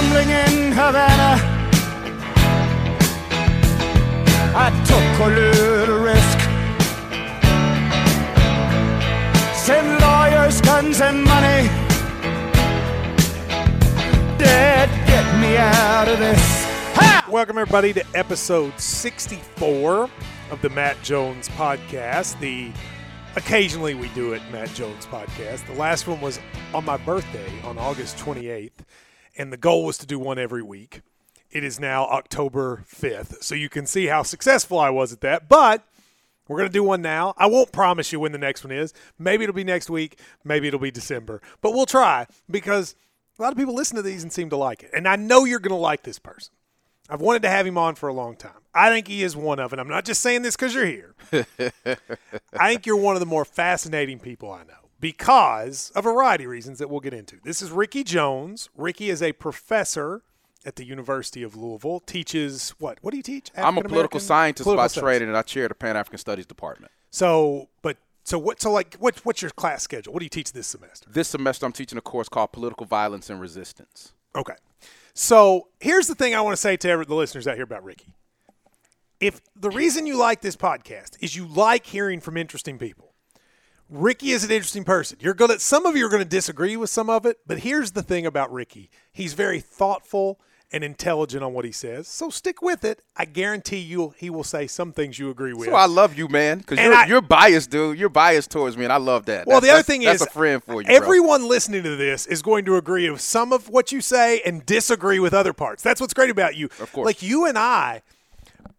gambling in Havana. I took a little risk. Send lawyers, guns, and money. Dad, get me out of this. Ha! Welcome, everybody, to episode 64 of the Matt Jones podcast. The occasionally we do it, Matt Jones podcast. The last one was on my birthday on August 28th, and the goal was to do one every week. It is now October 5th, so you can see how successful I was at that. But we're going to do one now. I won't promise you when the next one is. Maybe it'll be next week. Maybe it'll be December. But we'll try because a lot of people listen to these and seem to like it. And I know you're going to like this person. I've wanted to have him on for a long time. I think he is one of, and I'm not just saying this because you're here. I think you're one of the more fascinating people I know because of a variety of reasons that we'll get into. This is Ricky Jones. Ricky is a professor at the University of Louisville. Teaches what? What do you teach? I'm a political scientist Political by science. training, and I chair the Pan African Studies Department. So, but so what? So like, what? What's your class schedule? What do you teach this semester? This semester, I'm teaching a course called Political Violence and Resistance. Okay. So here's the thing I want to say to the listeners out here about Ricky. If the reason you like this podcast is you like hearing from interesting people, Ricky is an interesting person. You're gonna some of you are gonna disagree with some of it, but here's the thing about Ricky. He's very thoughtful and intelligent on what he says. So stick with it. I guarantee you he will say some things you agree with. So I love you, man, because you're, you're biased, dude. You're biased towards me, and I love that. Well, That's- the other thing that's is, a friend for you. bro. everyone listening to this is going to agree with some of what you say and disagree with other parts. That's what's great about you. Of course. like you and I,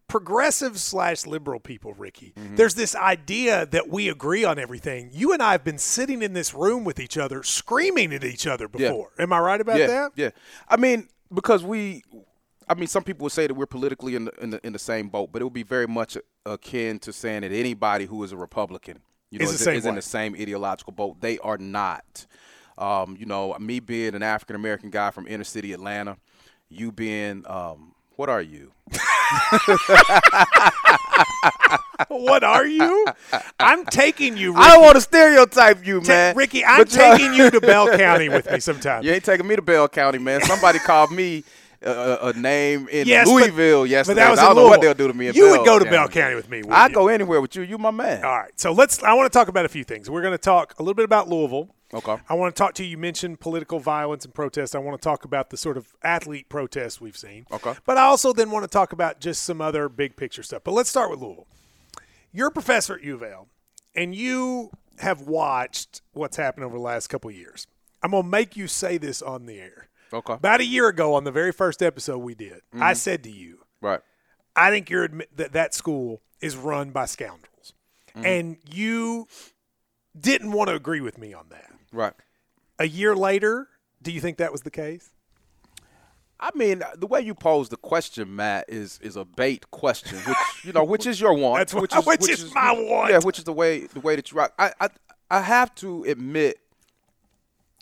progressive slash liberal people, Ricky. Mm-hmm. There's this idea that we agree on everything. You and I have been sitting in this room with each other, screaming at each other Yeah. before. Am I right about yeah, that? Yeah, I mean, because we, I mean, some people would say that we're politically in the in the, in the same boat, but it would be very much akin to saying that anybody who is a Republican, you know, Is is, is in the same ideological boat. They are not. Um, you know, me being an African American guy from inner city Atlanta, you being, um, what are you? What are you? I'm taking you, Ricky. I don't want to stereotype you, Ta- man. Ricky, I'm but, taking you to Bell County with me sometime. You ain't taking me to Bell County, man. Somebody called me a, a- name in Yes, Louisville But yesterday. that was I don't know what they'll do to me You Bell would go to County. Bell County with me. I wouldn't you? go anywhere with you. You my man. All right. So let's. I want to talk about a few things. We're going to talk a little bit about Louisville. Okay. I want to talk to you. You mentioned political violence and protests. I want to talk about the sort of athlete protests we've seen. Okay. But I also then want to talk about just some other big picture stuff. But let's start with Louisville. You're a professor at U of L, and you have watched what's happened over the last couple of years. I'm going to make you say this on the air. Okay. About a year ago, on the very first episode we did, I mm-hmm. said to you, Right. I think you're admit that that school is run by scoundrels, mm-hmm. and you didn't want to agree with me on that. Right. A year later, do you think that was the case? I mean, the way you pose the question, Matt, is is a bait question, which you know, which is your want. That's which is which is my want. Yeah, which is the way the way that you rock. I I I have to admit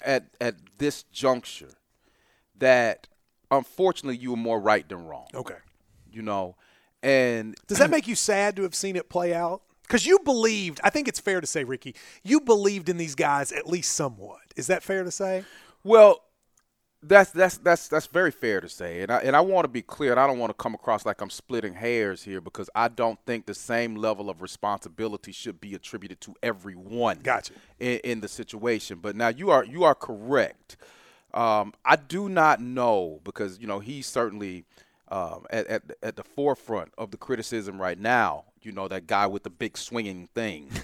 at at this juncture that unfortunately you were more right than wrong. Okay. You know, and Does that make you sad to have seen it play out? Because you believed, I think it's fair to say, Ricky, you believed in these guys at least somewhat. Is that fair to say? Well, that's that's that's that's very fair to say, and I and I want to be clear, and I don't want to come across like I'm splitting hairs here because I don't think the same level of responsibility should be attributed to everyone. Gotcha. In, in the situation, but now you are you are correct. Um, I do not know because you know he's certainly um, at, at at the forefront of the criticism right now. You know that guy with the big swinging thing.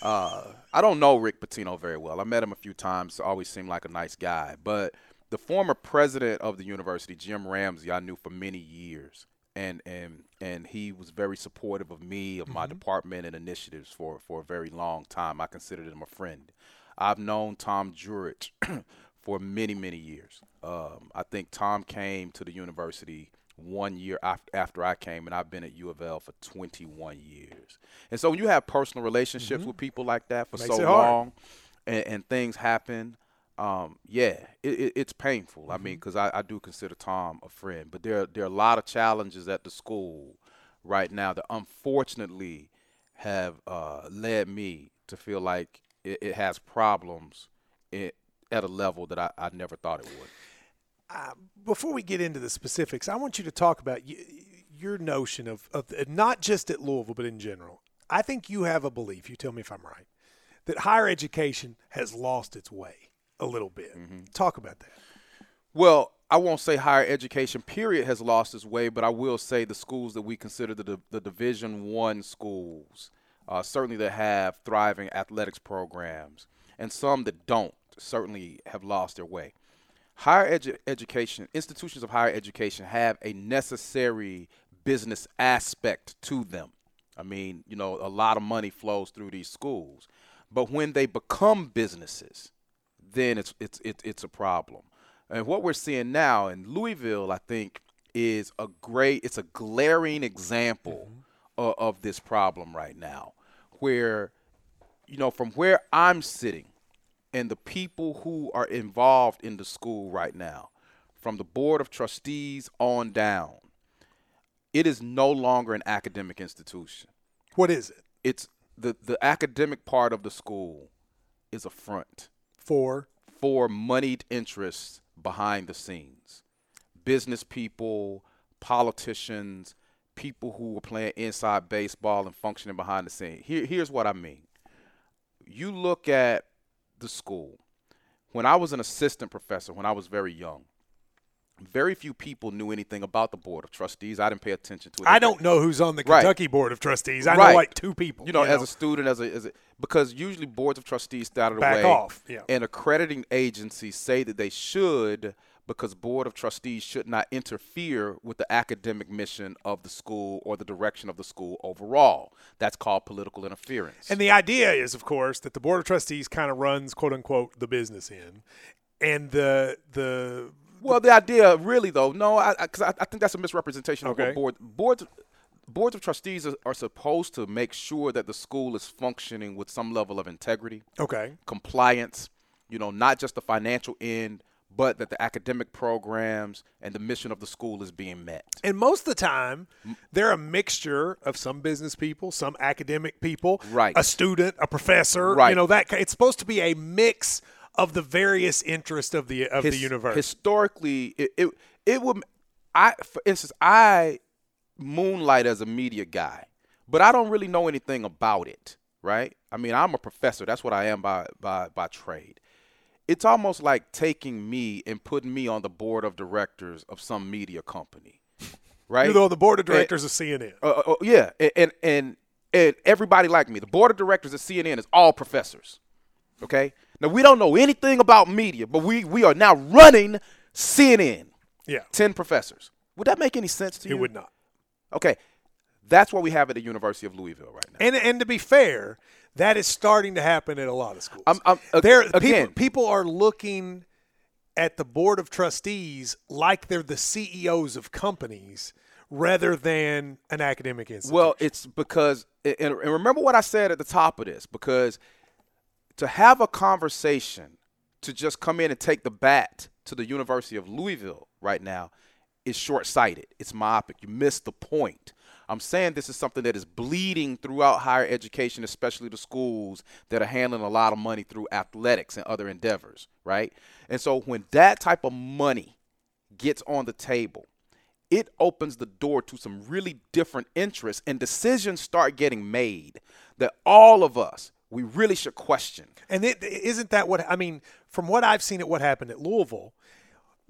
Uh, I don't know Rick Pitino very well. I met him a few times. Always seemed like a nice guy. But the former president of the university, Jim Ramsey, I knew for many years, and and and he was very supportive of me, of my department, and initiatives for for a very long time. I considered him a friend. I've known Tom Jurich for many many years. Um, I think Tom came to the university one year after I came, and I've been at U of L for 21 years. And so when you have personal relationships with people like that for Mm-hmm. Makes so long, and, and things happen, um, yeah, it, it, it's painful. I Mm-hmm. mean, because I, I do consider Tom a friend, but there there are a lot of challenges at the school right now that unfortunately have uh, led me to feel like it, it has problems i at a level that I, I never thought it would. Uh, before we get into the specifics, I want you to talk about y- your notion of, of not just at Louisville, but in general. I think you have a belief, you tell me if I'm right, that higher education has lost its way a little bit. Mm-hmm. Talk about that. Well, I won't say higher education period has lost its way, but I will say the schools that we consider the, the Division One schools, uh, certainly that have thriving athletics programs, and some that don't, certainly have lost their way. Higher edu- education, institutions of higher education have a necessary business aspect to them. I mean, you know, a lot of money flows through these schools, but when they become businesses, then it's it's it's, it's a problem. And what we're seeing now in Louisville, I think, is a great, it's a glaring example mm-hmm. of, of this problem right now, where, you know, from where I'm sitting and the people who are involved in the school right now, from the board of trustees on down, it is no longer an academic institution. What is it It's the, the academic part of the school is a front for? for moneyed interests behind the scenes. Business people, politicians, people who are playing inside baseball and functioning behind the scene. Here, here's what I mean. You look at the school. When I was an assistant professor, when I was very young, very few people knew anything about the board of trustees. I didn't pay attention to it. I don't know who's on the Right. Kentucky Board of Trustees. I Right. know like two people. you know, as a student, as a, as a because usually boards of trustees started Back away, off, yeah. and accrediting agencies say that they should because board of trustees should not interfere with the academic mission of the school or the direction of the school overall. That's called political interference. And the idea is, of course, that the board of trustees kind of runs "quote unquote" the business end, and the the well, the idea really though, no, I, I, cause I, I think that's a misrepresentation of Okay. what board boards. Boards of trustees are, are supposed to make sure that the school is functioning with some level of integrity. okay, compliance, you know, not just the financial end, but that the academic programs and the mission of the school is being met. and most of the time they're a mixture of some business people, some academic people, Right. a student, a professor, right. you know that it's supposed to be a mix of the various interests of the of the His- university. Historically, it, it it would I for instance, I moonlight as a media guy, but I don't really know anything about it, right? I mean, I'm a professor. That's what I am by by by trade. It's almost like taking me and putting me on the board of directors of some media company, right? You're on the board of directors of CNN. Uh, uh, yeah, and, and and and everybody like me. The board of directors at CNN is all professors. Okay. Now we don't know anything about media, but we we are now running CNN. yeah, Ten professors. Would that make any sense to you? it would not. Okay, that's what we have at the University of Louisville right now. And and to be fair, that is starting to happen at a lot of schools. I'm, I'm, there again. people, people are looking at the board of trustees like they're the CEOs of companies rather than an academic institution. Well, it's because, and, and remember what I said at the top of this, because to have a conversation to just come in and take the bat to the University of Louisville right now is short sighted. It's myopic. You missed the point. I'm saying this is something that is bleeding throughout higher education, especially the schools that are handling a lot of money through athletics and other endeavors, right? And so when that type of money gets on the table, it opens the door to some really different interests and decisions start getting made that all of us we really should question. and it, isn't that what I mean? From what I've seen at what happened at Louisville,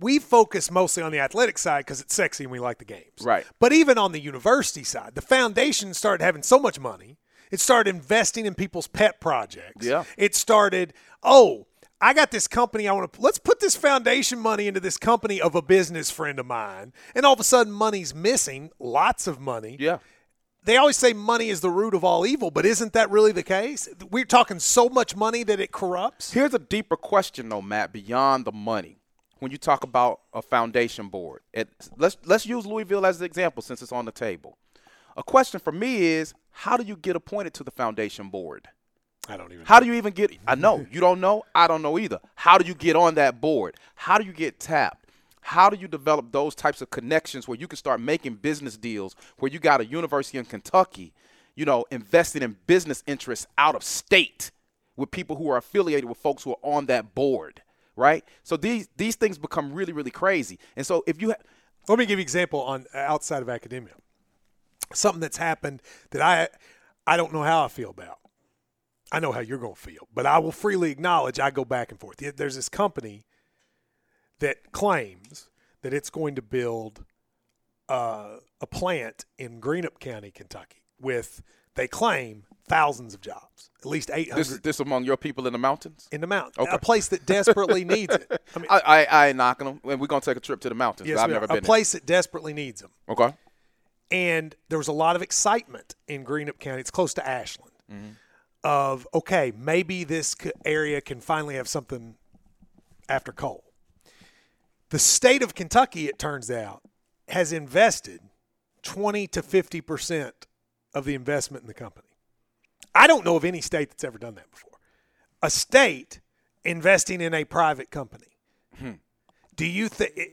we focus mostly on the athletic side because it's sexy and we like the games. Right. But even on the university side, the foundation started having so much money. It started investing in people's pet projects. Yeah. It started, oh, I got this company. I want to let's put this foundation money into this company of a business friend of mine. And all of a sudden, money's missing. Lots of money. Yeah. They always say money is the root of all evil, but isn't that really the case? We're talking so much money that it corrupts. Here's a deeper question though, Matt, beyond the money. When you talk about a foundation board, it, let's let's use Louisville as an example since it's on the table. A question for me is, how do you get appointed to the foundation board? I don't even. How do you even get? I know you don't know. I don't know either. How do you get on that board? How do you get tapped? How do you develop those types of connections where you can start making business deals? Where you got a university in Kentucky, you know, investing in business interests out of state with people who are affiliated with folks who are on that board, right? So these these things become really really crazy. And so if you ha- Let me give you an example on outside of academia. Something that's happened that I I don't know how I feel about. I know how you're going to feel, but I will freely acknowledge I go back and forth. There's this company that claims that it's going to build uh, a plant in Greenup County, Kentucky, with they claim thousands of jobs, at least 800 this this among your people in the mountains, in the mountains, Okay. a place that desperately needs it. I mean, I I, I ain't knocking them, and we're gonna take a trip to the mountains. yes, I've never are. been a place that desperately needs them. Okay. and there was a lot of excitement in Greenup County. It's close to Ashland. Mm-hmm. Of okay, maybe this area can finally have something after coal. The state of Kentucky, it turns out, has invested twenty to fifty percent of the investment in the company. I don't know of any state that's ever done that before. A state investing in a private company. Hmm. Do you think eh,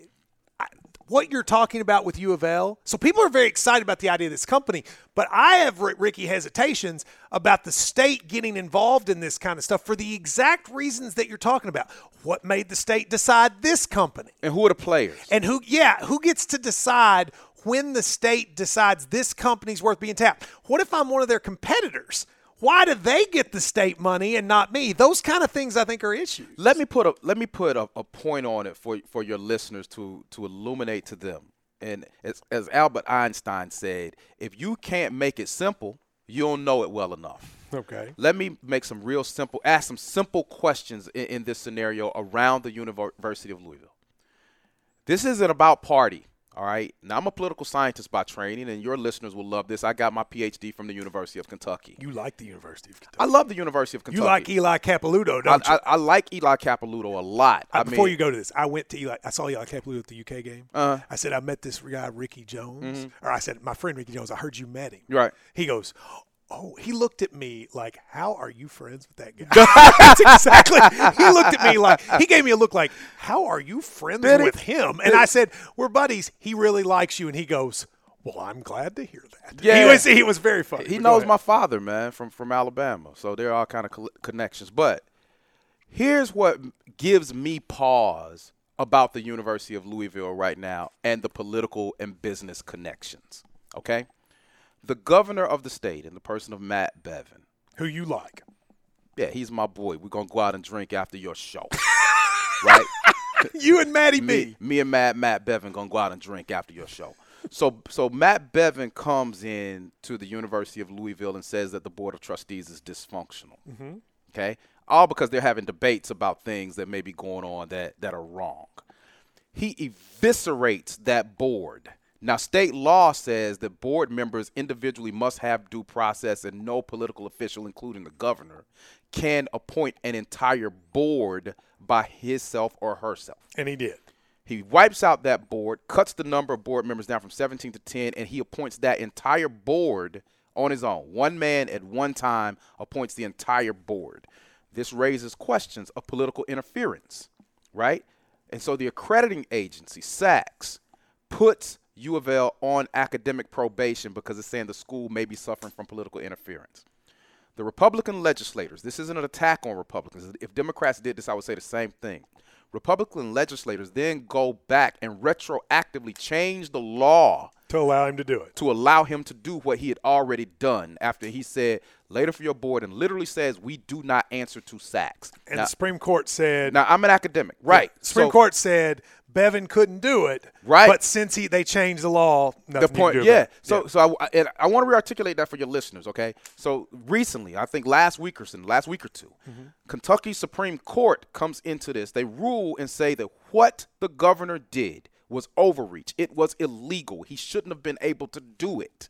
what you're talking about with U of L? So people are very excited about the idea of this company, but I have Ri- Ricky hesitations about the state getting involved in this kind of stuff for the exact reasons that you're talking about. What made the state decide this company? And who are the players? And who, yeah, who gets to decide when the state decides this company's worth being tapped? What if I'm one of their competitors? Why do they get the state money and not me? Those kind of things I think are issues. let me put a let me put a, a point on it for for your listeners to to illuminate to them. And as as Albert Einstein said, if you can't make it simple, you don't know it well enough. Okay. Let me make some real simple, ask some simple questions in, in this scenario around the University of Louisville. This isn't about party, all right? Now, I'm a political scientist by training, and your listeners will love this. I got my PhD from the University of Kentucky. You like the University of Kentucky. I love the University of Kentucky. You like Eli Capilouto, I, don't you? I, I like Eli Capilouto a lot. Uh, I before mean, you go to this, I went to Eli. I saw Eli Capilouto at the UK game. Uh-huh. I said I met this guy Ricky Jones, or I said my friend Ricky Jones. I heard you met him. Right. He goes, "Oh." He looked at me like, "How are you friends with that guy?" That's exactly. He looked at me like he gave me a look like, "How are you friends Did he? with him?" And I said, "We're buddies. He really likes you." And he goes. Well, I'm glad to hear that. Yeah, he was he was very funny. he knows ahead. my father, man, from from Alabama. So there are all kind of co- connections. But here's what gives me pause about the University of Louisville right now and the political and business connections. Okay, the governor of the state, in the person of Matt Bevin. who you like. Yeah, he's my boy. We're gonna go out and drink after your show, right? You and Maddie me, B. me and Matt Matt Bevin gonna go out and drink after your show. So so Matt Bevin comes in to the University of Louisville and says that the board of trustees is dysfunctional. Mm-hmm. Okay, all because they're having debates about things that may be going on that that are wrong. He eviscerates that board. Now, state law says that board members individually must have due process, and no political official, including the governor, can appoint an entire board by himself or herself. And he did. He wipes out that board, cuts the number of board members down from 17 to 10, and he appoints that entire board on his own. One man at one time appoints the entire board. This raises questions of political interference, right? And so the accrediting agency, SACS, puts U of L on academic probation because it's saying the school may be suffering from political interference. The Republican legislators, this isn't an attack on Republicans. If Democrats did this, I would say the same thing. Republican legislators then go back and retroactively change the law To allow him to do it. to allow him to do what he had already done after he said later for your board and literally says we do not answer to SACS. And now, the Supreme Court said now I'm an academic, right? Supreme So- Court said Bevin couldn't do it. Right. But since he they changed the law, the point, you can do yeah. about it. So, so I, and I want to rearticulate that for your listeners, okay? So recently, I think last week or so, last week or 2 Mm-hmm. Kentucky Supreme Court comes into this. They rule and say that what the governor did was overreach. It was illegal. He shouldn't have been able to do it.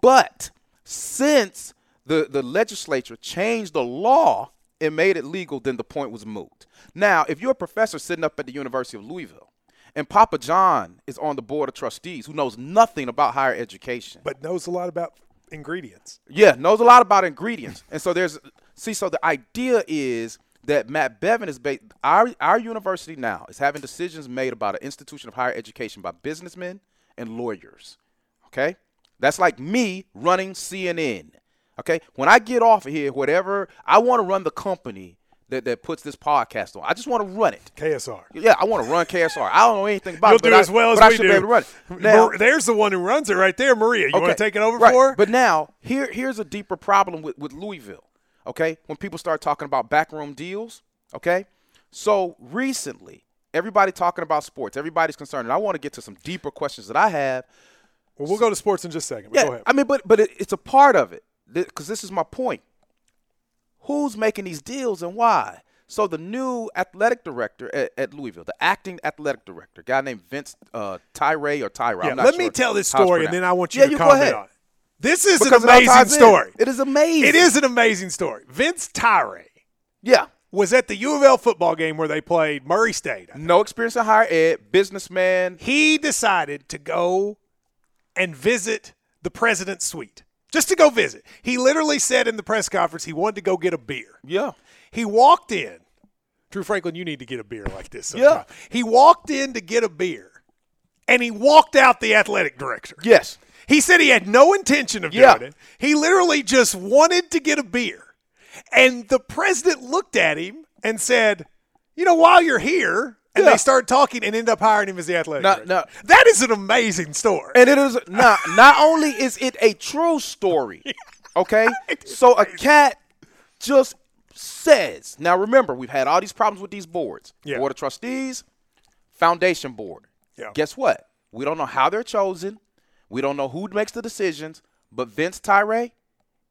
But since the the legislature changed the law and made it legal, then the point was moot. Now, if you're a professor sitting up at the University of Louisville and Papa John is on the board of trustees who knows nothing about higher education, but knows a lot about ingredients. yeah, knows a lot about ingredients. And so there's see, so the idea is that Matt Bevin is based our our university now is having decisions made about an institution of higher education by businessmen and lawyers. Okay? That's like me running CNN. Okay? When I get off of here, whatever I want to run the company that, that puts this podcast on. I just want to run it. KSR. Yeah, I want to run KSR. I don't know anything about You'll it, but do I, as well as but I we should do. be able to run it. Now, Mar- there's the one who runs it right there, Maria. You want to take it over right. for her? But now, here here's a deeper problem with, with Louisville. Okay, when people start talking about backroom deals. Okay, so recently, everybody talking about sports. Everybody's concerned, and I want to get to some deeper questions that I have. well, we'll go to sports in just a second. Yeah, Go ahead. I mean, but but it, it's a part of it because this is my point. Who's making these deals and why? So the new athletic director at, at Louisville, the acting athletic director, a guy named Vince uh, Tyre or Tyra. yeah, I'm not let sure me tell this story, and then I want you yeah, to you go comment ahead. on it. This is Because an amazing story. It is amazing. It is an amazing story. Vince Tyre Yeah. was at the U of L football game where they played Murray State. No experience in higher ed, businessman. He decided to go and visit the president's suite. Just to go visit. He literally said in the press conference he wanted to go get a beer. Yeah. He walked in. Drew Franklin, you need to get a beer like this. Sometime. Yeah. He walked in to get a beer, and he walked out the athletic director. Yes. He said he had no intention of Yeah. doing it. He literally just wanted to get a beer. And the president looked at him and said, You know, while you're here, and Yeah. they start talking and end up hiring him as the athletic director. now- that is an amazing story. And it is not not only is it a true story, okay? So a cat just says. Now remember, we've had all these problems with these boards. Yeah. Board of Trustees, Foundation Board. Yeah. Guess what? We don't know how they're chosen. We don't know who makes the decisions, but Vince Tyre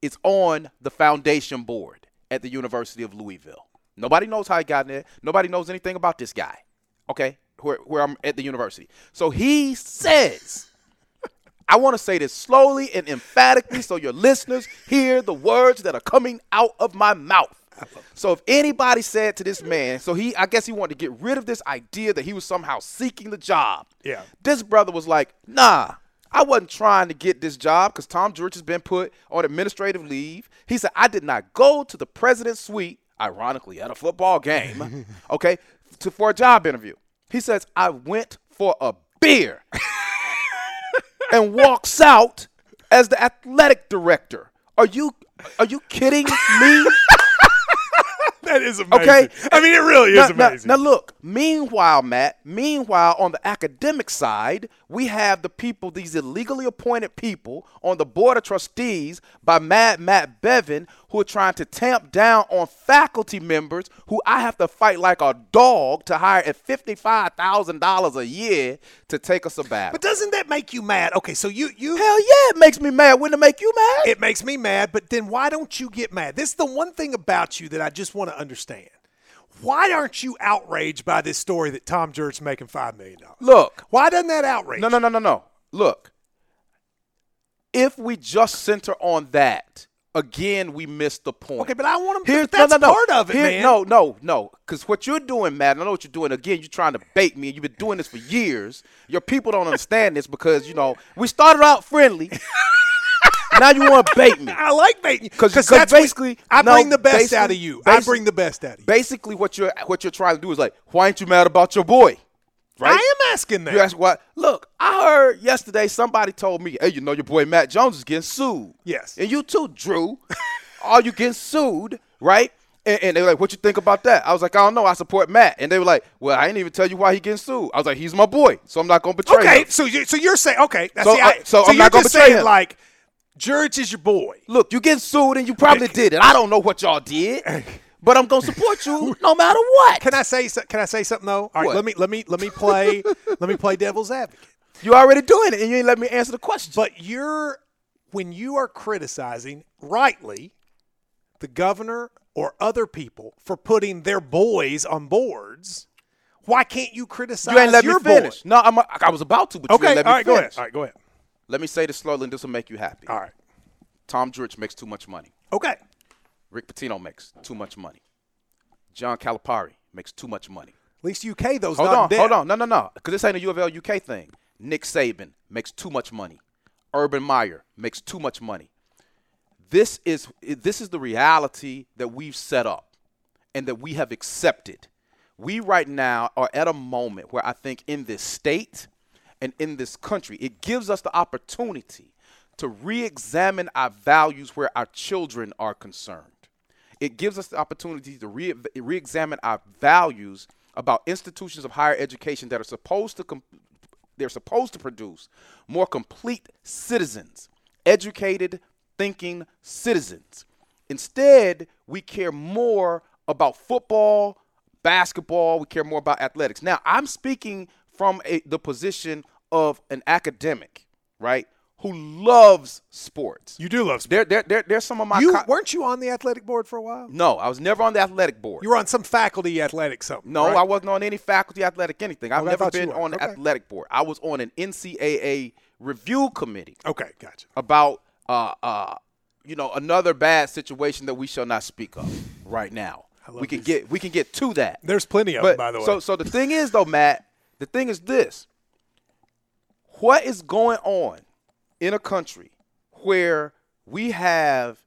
is on the foundation board at the University of Louisville. Nobody knows how he got in there. Nobody knows anything about this guy. Okay? Where, where I'm at the university. So he says, I want to say this slowly and emphatically so your listeners hear the words that are coming out of my mouth. So if anybody said to this man, so he I guess he wanted to get rid of this idea that he was somehow seeking the job. Yeah. This brother was like, nah, I wasn't trying to get this job because Tom Jurich has been put on administrative leave. He said, I did not go to the president's suite, ironically, at a football game, okay, to, for a job interview. He says, I went for a beer and walks out as the athletic director. Are you are you kidding me? that is amazing. Okay. I mean, it really now, is now- amazing. Now, look, meanwhile, Matt, meanwhile, on the academic side, we have the people, these illegally appointed people on the board of trustees by Mad Matt Bevin, who are trying to tamp down on faculty members who I have to fight like a dog to hire at $55,000 a year to take a sabbatical. but doesn't that make you mad? Okay, so you you Hell yeah, it makes me mad. Wouldn't it make you mad? it makes me mad, but then why don't you get mad? This is the one thing about you that I just want to understand. Why aren't you outraged by this story that Tom Jurich's making five million dollars? Look, Why doesn't that outrage? No, no, no, no, no. Look, if we just center on that, again, we miss the point. Okay, but I want to. Here's, That's no, no, no. part of it, Here- man. No, no, no. Because what you're doing, Matt, I know what you're doing. Again, you're trying to bait me, and you've been doing this for years. Your people don't understand this because, you know, we started out friendly. now you want to bait me. I like baiting you 'Cause- 'cause that's what- basically- I no, bring the best out of you. I bring the best out of you. Basically, what you're what you're trying to do is like, why ain't you mad about your boy? Right? I am asking that. You ask what? Look, I heard yesterday somebody told me, hey, you know your boy Matt Jones is getting sued. Yes. And you too, Drew. Are you getting sued? Right? And, and they were like, what you think about that? I was like, I don't know. I support Matt. And they were like, well, I didn't even tell you why he getting sued. I was like, he's my boy, so I'm not going to betray Okay, him. so you so you're saying okay. So see, uh, I- I, so I'm you're not gonna just betray saying him. like, Jurich is your boy. Look, you getting sued and you probably did it. I don't know what y'all did, but I'm going to support you no matter what. Can I say so- can I say something though? All right, What? let me let me let me play let me play devil's advocate. You already doing it, and you ain't let me answer the question. But you're when you are criticizing rightly the governor or other people for putting their boys on boards, why can't you criticize you ain't let your me finish. boy? No, I'm, I was about to, but you Okay, ain't let me all right, go finish. ahead. All right, go ahead. Let me say this slowly, and this will make you happy. All right. Tom Jurich makes too much money. Okay. Rick Pitino makes too much money. John Calipari makes too much money. At least UK those Hold not on, dead. hold on. No, no, no. Because this ain't a U of L UK thing. Nick Saban makes too much money. Urban Meyer makes too much money. This is this is the reality that we've set up and that we have accepted. We right now are at a moment where I think in this state and in this country, it gives us the opportunity to re-examine our values where our children are concerned. It gives us the opportunity to re- re-examine our values about institutions of higher education that are supposed to they're supposed to produce more complete citizens, educated, thinking citizens. Instead, we care more about football, basketball, we care more about athletics. Now, I'm speaking from a, the position of an academic, right? Who loves sports. You do love sports. There, there, there, there's some of my. You co- weren't you on the athletic board for a while? no, I was never on the athletic board. You were on some faculty athletic something. No, right? I wasn't on any faculty athletic anything. I've Oh, never been on the Okay. athletic board. I was on an NCAA review committee Okay, gotcha. about uh uh you know another bad situation that we shall not speak of right now. love We can these. get we can get to that. There's plenty of But them, by the way. so so the thing is though, Matt, the thing is this. What is going on in a country where we have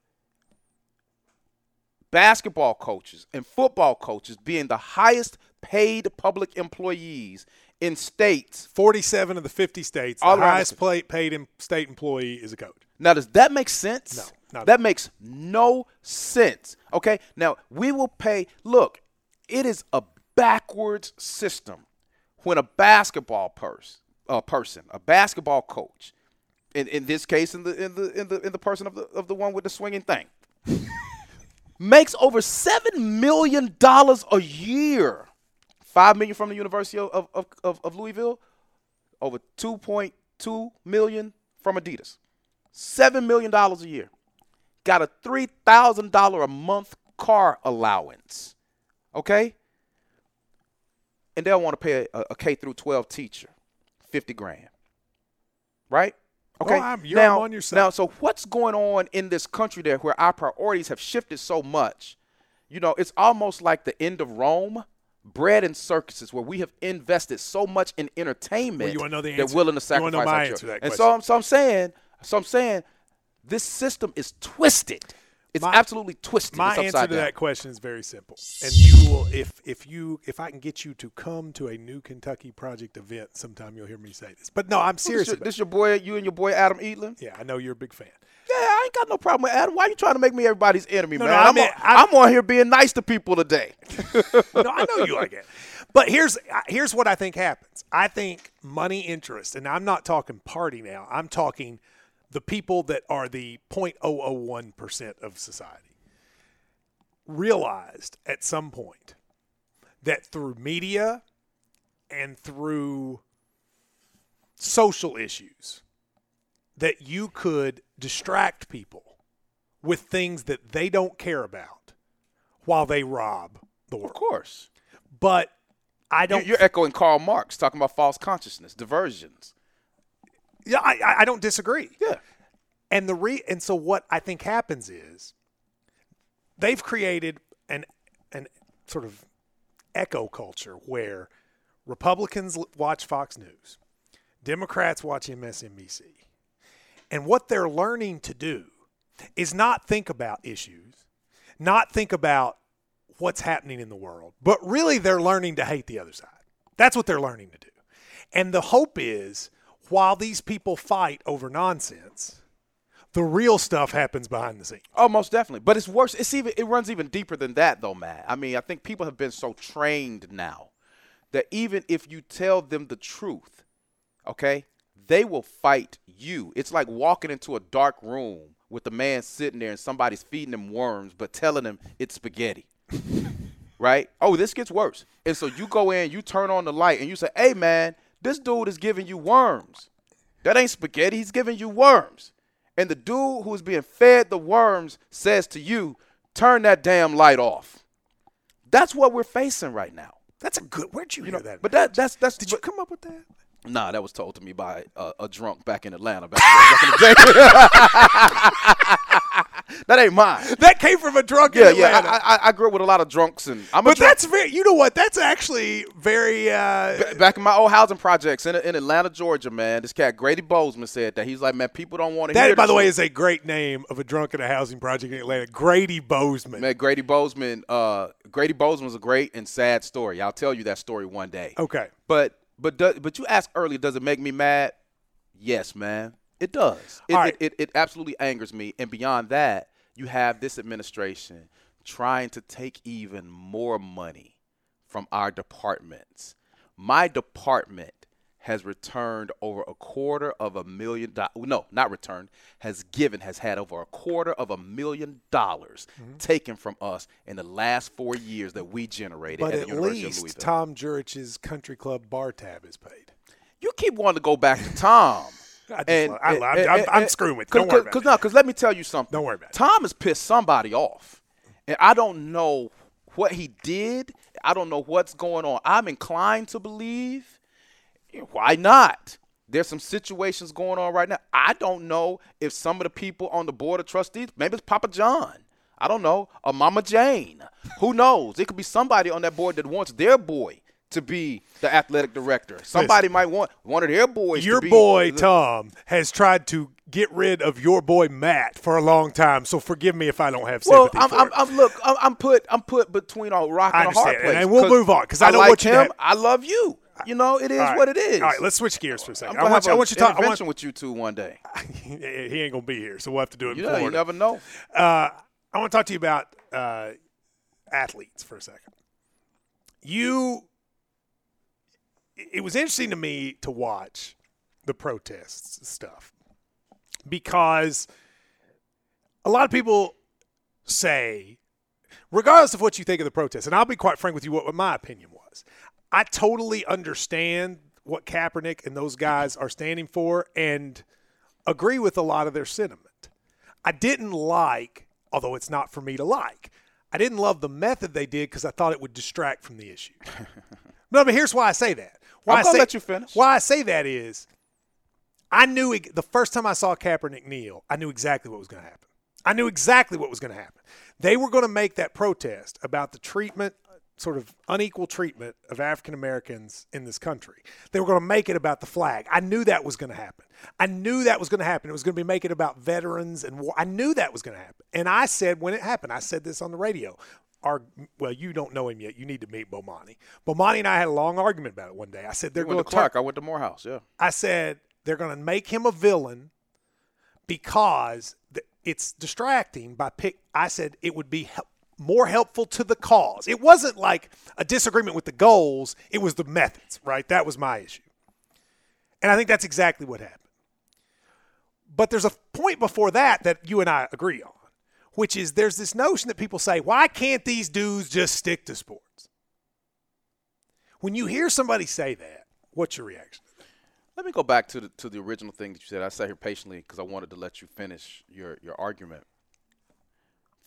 basketball coaches and football coaches being the highest paid public employees in states 47 of the 50 states, All the highest the- paid state employee is a coach. Now, does that make sense? No, that makes no sense. Okay. Now we will pay. Look, it is a backwards system when a basketball purse, uh, person, a basketball coach, in, in this case, in the in the in the in the person of the of the one with the swinging thing, makes over seven million dollars a year. Five million from the University of, of, of, of Louisville, over two point two million from Adidas seven million dollars a year, got a three thousand dollar a month car allowance, okay, and they'll want to pay a, a K through twelve teacher fifty grand, right? Oh, okay, Oh, I'm- you're now, on your side. now, so what's going on in this country there where our priorities have shifted so much? You know, it's almost like the end of Rome. Bread and circuses, where we have invested so much in entertainment, know the they're willing to sacrifice know my our children. that And so. I'm- so I'm saying, so I'm saying, this system is twisted. It's My- absolutely twisted. My answer to down. that question is very simple. And you will if if you if I can get you to come to a new Kentucky project event sometime you'll hear me say this. But no, I'm serious This your, this your boy, you and your boy Adam Edelen. Yeah, I know you're a big fan. Yeah, I ain't got no problem with Adam. Why are you trying to make me everybody's enemy, No, man? no, I'm, on, I- I'm on here being nice to people today. no, I know you like it. But here's here's what I think happens. I think money interest, and I'm not talking party now. I'm talking the people that are the 0.001 percent of society realized at some point that through media and through social issues that you could distract people with things that they don't care about while they rob the world. Of course. But I don't. You're echoing Karl Marx talking about false consciousness, diversions. Yeah, I, I- I don't disagree. Yeah. And the re and so what I think happens is they've created an an sort of echo culture where Republicans watch Fox News, Democrats watch MSNBC. And what they're learning to do is not think about issues, not think about what's happening in the world, but really they're learning to hate the other side. That's what they're learning to do. And the hope is while these people fight over nonsense, the real stuff happens behind the scenes. Oh, most definitely. But it's worse. It's even it runs even deeper than that, though, Matt. I mean, I think people have been so trained now that even if you tell them the truth, okay, they will fight you. It's like walking into a dark room with a man sitting there and somebody's feeding him worms, but telling him it's spaghetti. right? Oh, this gets worse. And so you go in, you turn on the light, and you say, "Hey, man, this dude is giving you worms. That ain't spaghetti. He's giving you worms." And the dude who's being fed the worms says to you, "Turn that damn light off." That's what we're facing right now. That's a good. Where'd you, You hear know, that? but that that's that's Did you come up with that? Nah, that was told to me by a, a drunk back in Atlanta back, back in the day. that ain't mine. That came from a drunk Yeah, in yeah. Atlanta. I, I, I grew up with a lot of drunks, and I'm a but that's very. You know what? That's actually very. Uh, Back in my old housing projects in, in Atlanta, Georgia, man, this cat Grady Bozeman said that he's like, man, people don't want to hear. that, by the way, truth." is a great name of a drunk in a housing project in Atlanta. Grady Bozeman. man, Grady Bozeman. Uh, Grady Bozeman was a great and sad story. I'll tell you that story one day. Okay. But but do, but you asked earlier, does it make me mad? Yes, man, it does. It, right. it, it, it absolutely angers me. And beyond that, you have this administration trying to take even more money from our departments. My department has returned over a quarter of a million dollars. No, not returned. Has given, has had over a quarter of a million dollars Mm-hmm. taken from us in the last four years that we generated But at at the University of least Tom Jurich's country club bar tab is paid. you keep wanting to go back to Tom. I love- I love- I'm- I'm screwing with you. Don't worry about cause, it. no, because let me tell you something. Don't worry about it. Tom has pissed somebody off, and I don't know what he did. I don't know what's going on. I'm inclined to believe. Why not? There's some situations going on right now. I don't know if some of the people on the board of trustees, maybe it's Papa John. I don't know, or Mama Jane. Who knows? It could be somebody on that board that wants their boy to be the athletic director. Somebody might want one of their boys. Your boy the- Tom has tried to get rid of your boy Matt for a long time. So forgive me if I don't have Well, sympathy I'm, for I'm, it. I'm look, I'm, I'm put, I'm put between a rock I and a hard place. and we'll move on because I know like what you him. have- I love you. You know, it is right. what it is. All right, let's switch gears for a I'm second. I want you. I want you to talk. I want, with you two one day. he ain't gonna be here, so we'll have to do it You know, you never know. Uh, I want to talk to you about uh, athletes for a second. You, it was interesting to me to watch the protests stuff because a lot of people say, regardless of what you think of the protests, and I'll be quite frank with you, what, what my opinion was. I totally understand what Kaepernick and those guys are standing for and agree with a lot of their sentiment. I didn't like, although it's not for me to like, I didn't love the method they did because I thought it would distract from the issue. no, but here's why I say that. Why I'm gonna say, let you finish. Why I say that is, I knew it, the first time I saw Kaepernick kneel, I knew exactly what was going to happen. I knew exactly what was going to happen. They were going to make that protest about the treatment, sort of unequal treatment of African Americans in this country. They were going to make it about the flag. I knew that was going to happen. I knew that was going to happen. It was going to be make it about veterans and war. I knew that was going to happen. And I said when it happened, I said this on the radio. Our well, you don't know him yet. You need to meet Bomani. Bomani and I had a long argument about it one day. I said they're going to turn, I went to Morehouse. Yeah. I said they're going to make him a villain because it's distracting by pick. I said it would be hel- more helpful to the cause. It wasn't like a disagreement with the goals, it was the methods, right? That was my issue. And I think that's exactly what happened. But there's a point before that that you and I agree on, which is there's this notion that people say, why can't these dudes just stick to sports? When you hear somebody say that, what's your reaction? Let me go back to the to the original thing that you said. I sat here patiently because I wanted to let you finish your your argument.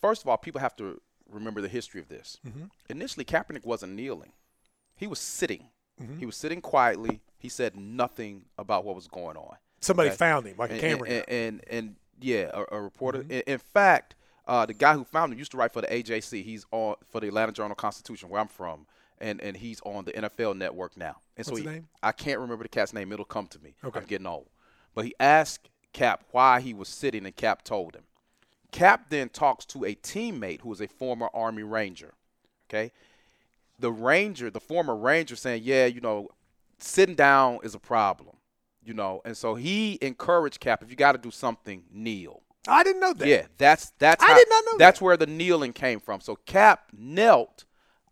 First of all, people have to remember the history of this. Mm-hmm. Initially, Kaepernick wasn't kneeling; he was sitting. Mm-hmm. He was sitting quietly. He said nothing about what was going on. Somebody Okay. found him, like a camera. and, and, and yeah, a, a reporter. Mm-hmm. In, in fact, uh, the guy who found him used to write for the AJC. He's on for the Atlanta Journal Constitution, where I'm from, and and he's on the NFL Network now. And so What's his he- name? I can't remember the cat's name. It'll come to me. Okay. I'm getting old. But he asked Cap why he was sitting, and Cap told him. Cap then talks to a teammate who is a former Army Ranger. Okay, the Ranger, the former Ranger, saying, "Yeah, you know, sitting down is a problem." You know, and so he encouraged Cap, if you got to do something, kneel. I didn't know that. Yeah, that's that's I how- did not know that's where the kneeling came from. So Cap knelt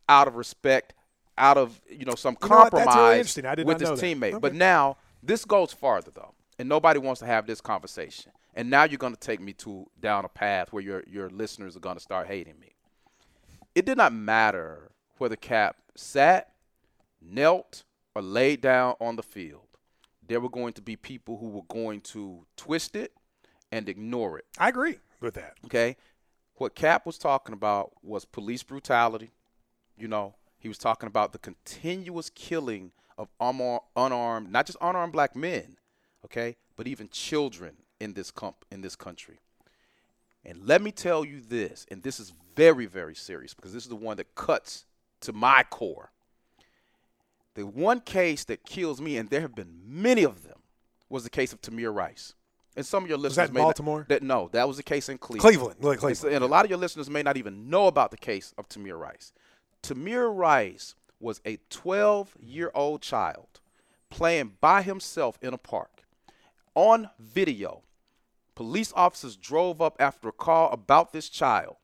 out of respect, out of you know some You know? Really compromise did with his that. teammate. But now this goes farther though, and nobody wants to have this conversation. And now you're going to take me to down a path where your your listeners are going to start hating me. It did not matter whether Cap sat, knelt, or laid down on the field. There were going to be people who were going to twist it and ignore it. I agree with that. Okay. What Cap was talking about was police brutality. You know, he was talking about the continuous killing of unarmed, not just unarmed black men, okay, but even children in this comp in this country. And let me tell you this, and this is very, very serious because this is the one that cuts to my core. The one case that kills me, and there have been many of them, was the case of Tamir Rice. And some of your listeners that in may not- Baltimore? that no, that was the case in Cleveland. Cleveland. Look, And, Cleveland. so- and a lot of your listeners may not even know about the case of Tamir Rice. Tamir Rice was a 12 year old child playing by himself in a park. On video, police officers drove up after a call about this child.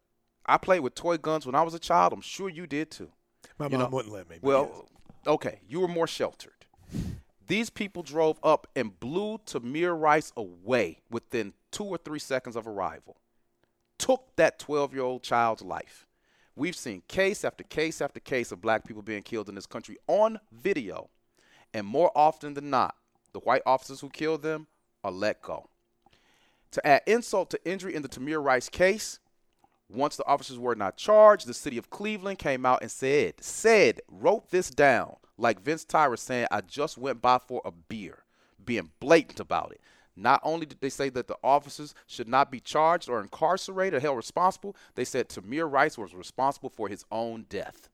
I played with toy guns when I was a child. I'm sure you did too. My You mom know, wouldn't let me. Well, yes. okay, you were more sheltered. These people drove up and blew Tamir Rice away within two or three seconds of arrival. Took that 12 year old child's life. We've seen case after case after case of black people being killed in this country on video. And more often than not, the white officers who killed them are let go. To add insult to injury in the Tamir Rice case, once the officers were not charged, the city of Cleveland came out and said, said, wrote this down, like Vince Tyra saying, I just went by for a beer, being blatant about it. Not only did they say that the officers should not be charged or incarcerated or held responsible, they said Tamir Rice was responsible for his own death.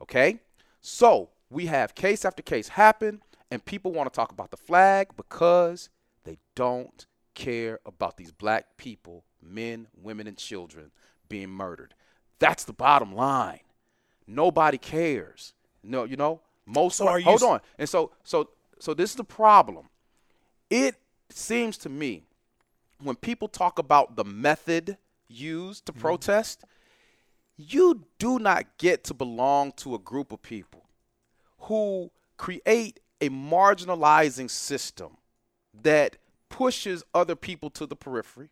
Okay? So we have case after case happen, and people want to talk about the flag because they don't care about these black people, men, women, and children being murdered. That's the bottom line. Nobody cares. No, you know, most So are hold on. And so so so this is the problem. It seems to me when people talk about the method used to mm-hmm. protest, you do not get to belong to a group of people who create a marginalizing system that pushes other people to the periphery,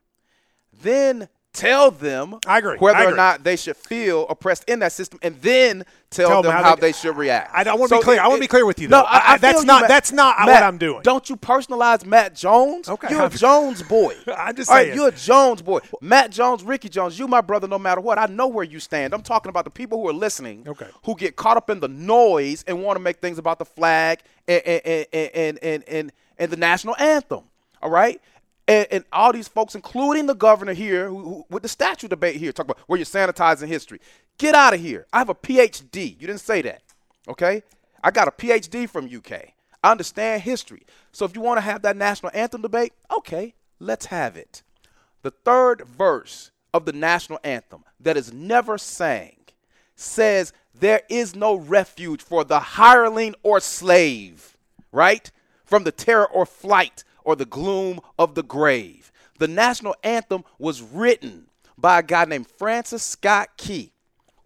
then tell them I agree. whether I or not they should feel oppressed in that system, and then tell, Tell them, them how, they, they- should react. I- I wanna be clear. it- I wanna be clear with you, No, though. I, I I- that's you, not- Matt. that's not what I'm doing. Don't you personalize Matt Jones? Okay, you're a Jones boy. I'm just All right, saying. you're a Jones boy. Matt Jones, Ricky Jones, you my brother no matter what. I know where you stand. I'm talking about the people who are listening, Okay. who get caught up in the noise and want to make things about the flag and and and and and, and, and the national anthem. All right. And, and all these folks, including the governor here, who, who, with the statue debate here, talk about where you're sanitizing history. Get out of here. I have a PhD. You didn't say that. Okay? I got a PhD from UK. I understand history. So if you want to have that national anthem debate, okay, let's have it. The third verse of the national anthem that is never sang says, There is no refuge for the hireling or slave, right? From the terror or flight or the gloom of the grave. The national anthem was written by a guy named Francis Scott Key,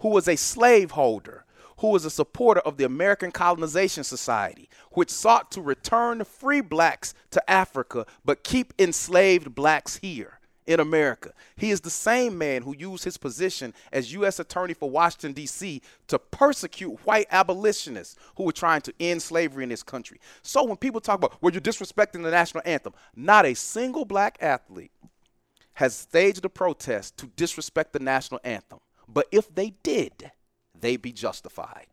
who was a slaveholder, who was a supporter of the American Colonization Society, which sought to return free blacks to Africa but keep enslaved blacks here in America. He is the same man who used his position as U.S. Attorney for Washington, D.C. to persecute white abolitionists who were trying to end slavery in this country. So when people talk about, well, you're disrespecting the national anthem, not a single black athlete has staged a protest to disrespect the national anthem. But if they did, they'd be justified,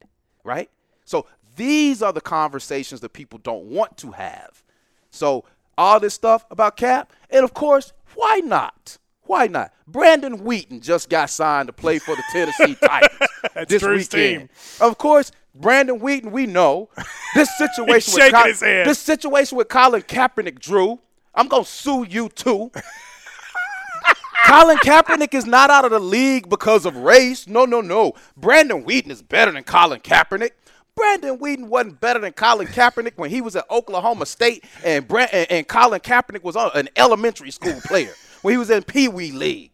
right? So these are the conversations that people don't want to have. So all this stuff about Cap, and of course, why not? Why not? Brandon Weeden just got signed to play for the Tennessee Titans this weekend. team. Of course, Brandon Weeden, we know this situation with shaking Col- his head. this situation with Colin Kaepernick, Drew. I'm gonna sue you too. Colin Kaepernick is not out of the league because of race. No, no, no. Brandon Weeden is better than Colin Kaepernick. Brandon Weeden wasn't better than Colin Kaepernick when he was at Oklahoma State, and Brand- and, and Colin Kaepernick was on- an elementary school player when he was in Pee Wee League.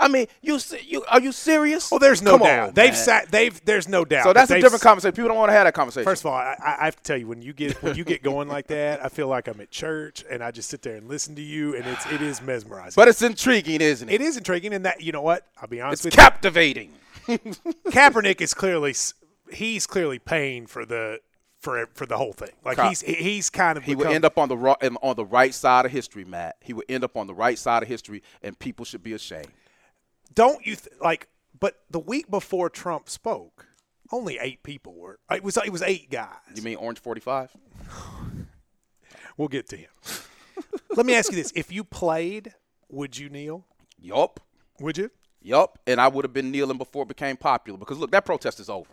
I mean, you you are you serious? Well, there's no Come doubt. on, they've sat. They've. There's no doubt. So that's a different conversation. People don't want to have that conversation. First of all, I, I have to tell you when you get when you get going like that, I feel like I'm at church and I just sit there and listen to you, and it's it is mesmerizing. but it's intriguing, isn't it? it is intriguing, and that you know what? I'll be honest It's captivating. you. Kaepernick is clearly he's clearly paying for the for for the whole thing. Like he's he's kind of He would end up on the on the right side of history, Matt. He would end up on the right side of history, and people should be ashamed. Don't you th- like? But the week before Trump spoke, only eight people were. Uh, it was it was eight guys. You mean Orange Forty Five? We'll get to him. Let me ask you this: If you played, would you kneel? Yup, Would you? yup. And I would have been kneeling before it became popular because look, that protest is over.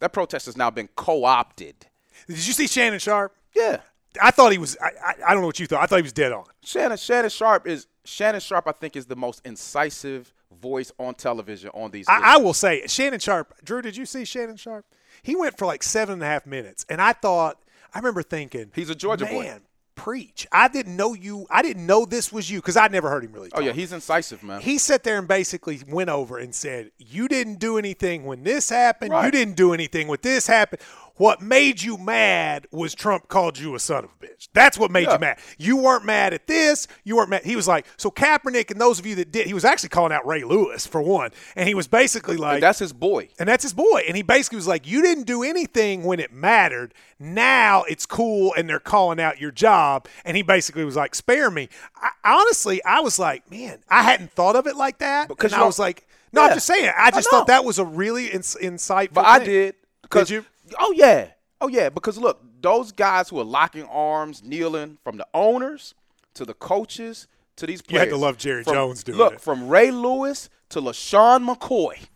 That protest has now been co-opted. Did you see Shannon Sharpe? Yeah, I thought he was. I, I, I don't know what you thought. I thought he was dead on. Shannon Shannon Sharpe is Shannon Sharpe. I think is the most incisive voice on television on these. I, I will say, Shannon Sharpe. Drew, did you see Shannon Sharpe? He went for like seven and a half minutes, and I thought, I remember thinking, He's a Georgia man, boy. Preach. I didn't know you. I didn't know this was you because I'd never heard him really. Talk. Oh yeah, he's incisive, man. He sat there and basically went over and said, "You didn't do anything when this happened. You didn't do anything when this happened. What made you mad was Trump called you a son of a bitch. That's what made Yeah. you mad. You weren't mad at this. You weren't mad. He was like, so Kaepernick and those of you that did. He was actually calling out Ray Lewis for one, and he was basically like, And that's his boy. and that's his boy. And he basically was like, You didn't do anything when it mattered. Now it's cool and they're calling out your job. And he basically was like, Spare me. I, honestly, I was like, Man, I hadn't thought of it like that. Because and I was like, No, I'm just saying. I just I thought that was a really ins- insightful But I thing. did. 'cause- Did Because you? Oh yeah. Oh yeah. Because look, those guys who are locking arms, kneeling, from the owners to the coaches to these players. You had to love Jerry from- Jones doing Look, it. from Ray Lewis to LeSean McCoy.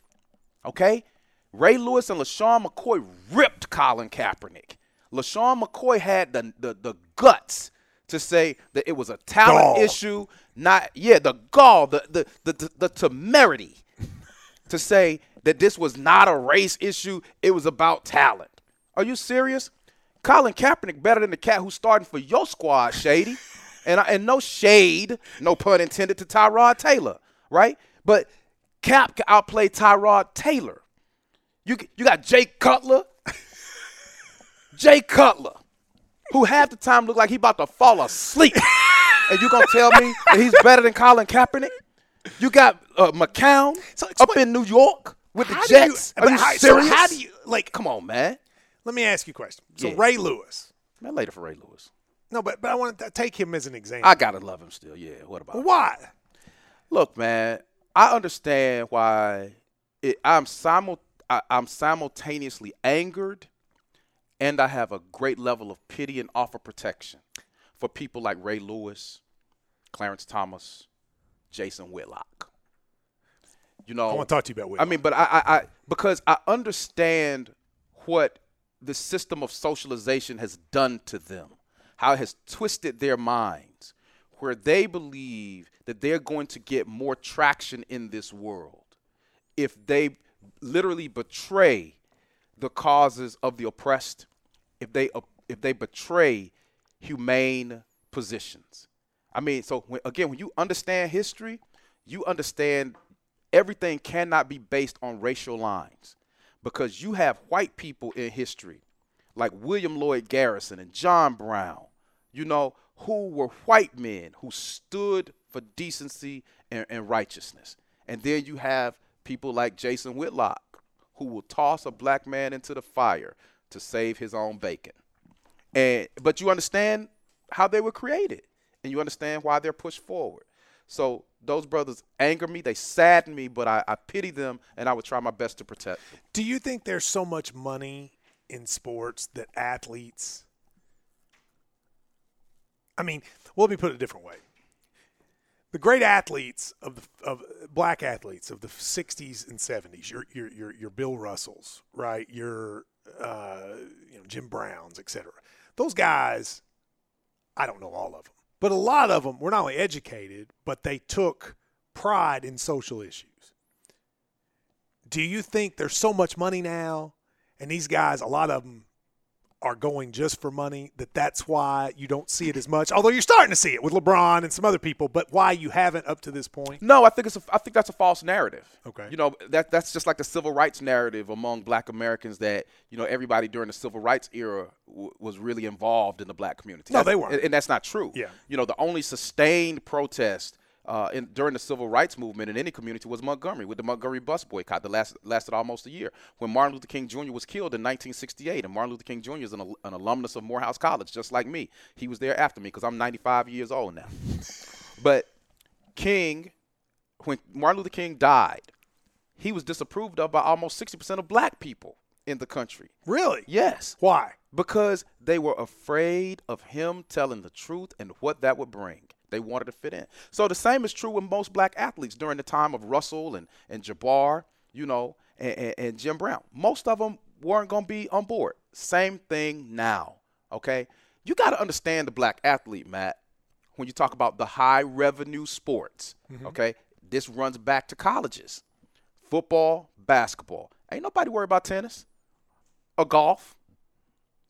Okay? Ray Lewis and LeSean McCoy ripped Colin Kaepernick. LeSean McCoy had the, the, the guts to say that it was a talent Gall. issue, not yeah, the gall, the the the, the, the temerity to say that this was not a race issue, it was about talent. Are you serious? Colin Kaepernick better than the cat who's starting for your squad, Shady. And, I- and no shade, no pun intended, to Tyrod Taylor, right? But Cap can outplay Tyrod Taylor. You, you got Jay Cutler. Jay Cutler, who half the time look like he about to fall asleep. and you to tell me that he's better than Colin Kaepernick? You got uh, McCown So up in New York with the you- Jets. but Are you how- so serious? how do you- like- Come on, man. Let me ask you a question. So Yeah. Ray Lewis. Man, later for Ray Lewis. No, but but I want to take him as an example. I gotta love him still. Yeah. What about? Why? Look, man. I understand why. It, I'm simul. I, I'm simultaneously angered, and I have a great level of pity and offer protection for people like Ray Lewis, Clarence Thomas, Jason Whitlock. You know, I want to talk to you about Whitlock. I mean, but I, I, I because I understand what the system of socialization has done to them, how it has twisted their minds, where they believe that they're going to get more traction in this world if they literally betray the causes of the oppressed, if they if they betray humane positions. I mean, so when, again, when you understand history, you understand everything cannot be based on racial lines because you have white people in history like William Lloyd Garrison and John Brown, you know, who were white men who stood for decency and, and righteousness. And then you have people like Jason Whitlock, who will toss a black man into the fire to save his own bacon. And but you understand how they were created, and you understand why they're pushed forward. So those brothers anger me, they sadden me, but I, I pity them, and I would try my best to protect them. Do you think there's so much money in sports that athletes? I mean, well, let me put it a different way. The great athletes of the of black athletes of the '60s and '70s, your your your, your Bill Russells, right? Your uh, you know Jim Browns, et cetera. Those guys, I don't know all of them, but a lot of them were not only educated, but they took pride in social issues. Do you think there's so much money now and these guys a lot of them are going just for money that that's why you don't see it as much although you're starting to see it with lebron and some other people but why you haven't up to this point No, I think it's a, I think that's a false narrative. Okay. You know that that's just like the civil rights narrative among Black Americans that you know everybody during the civil rights era w- was really involved in the Black community. No, That's- they weren't. and, and that's not true. Yeah. You know the only sustained protest. Uh, in, during the civil rights movement in any community was Montgomery with the Montgomery bus boycott that last, lasted almost a year. When Martin Luther King Jr. was killed in 1968, and Martin Luther King Jr. is an, an alumnus of Morehouse College, just like me. He was there after me because I'm 95 years old now. but King, when Martin Luther King died, he was disapproved of by almost 60% of black people in the country. really Yes. why Because they were afraid of him telling the truth and what that would bring. They wanted to fit in. So the same is true with most black athletes during the time of Russell and, and Jabbar, you know, and, and, and Jim Brown. Most of them weren't going to be on board. Same thing now, okay? You got to understand the black athlete, Matt, when you talk about the high revenue sports, mm-hmm. okay? This runs back to colleges football, basketball. Ain't nobody worried about tennis or golf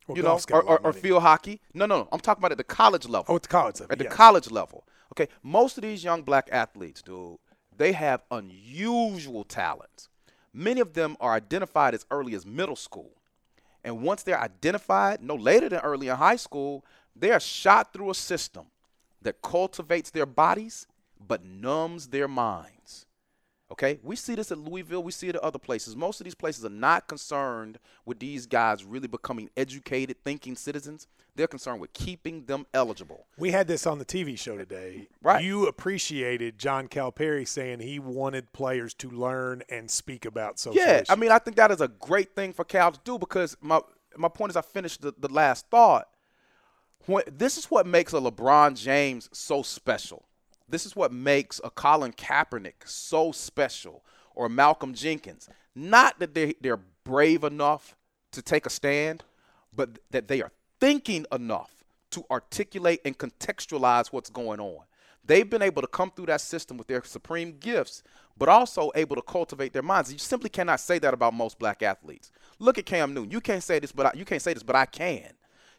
Well, you know, golf's got a or, or, or field hockey. No, no, no. I'm talking about at the college level. Oh, at the college level. at the college level. Okay, most of these young black athletes, dude, they have unusual talents. Many of them are identified as early as middle school. And once they're identified, no later than early in high school, they are shot through a system that cultivates their bodies but numbs their minds. Okay, we see this at Louisville. We see it at other places. Most of these places are not concerned with these guys really becoming educated, thinking citizens. They're concerned with keeping them eligible. We had this on the TV show today. Right. You appreciated John Calipari saying he wanted players to learn and speak about social Yeah, issues. I mean, I think that is a great thing for Cal to do because my my point is, I finished the, the last thought. When, this is what makes a LeBron James so special. This is what makes a Colin Kaepernick so special, or Malcolm Jenkins. Not that they they're brave enough to take a stand, but that they are thinking enough to articulate and contextualize what's going on. They've been able to come through that system with their supreme gifts, but also able to cultivate their minds. You simply cannot say that about most black athletes. Look at Cam Newton. You can't say this, but I, you can't say this, but I can.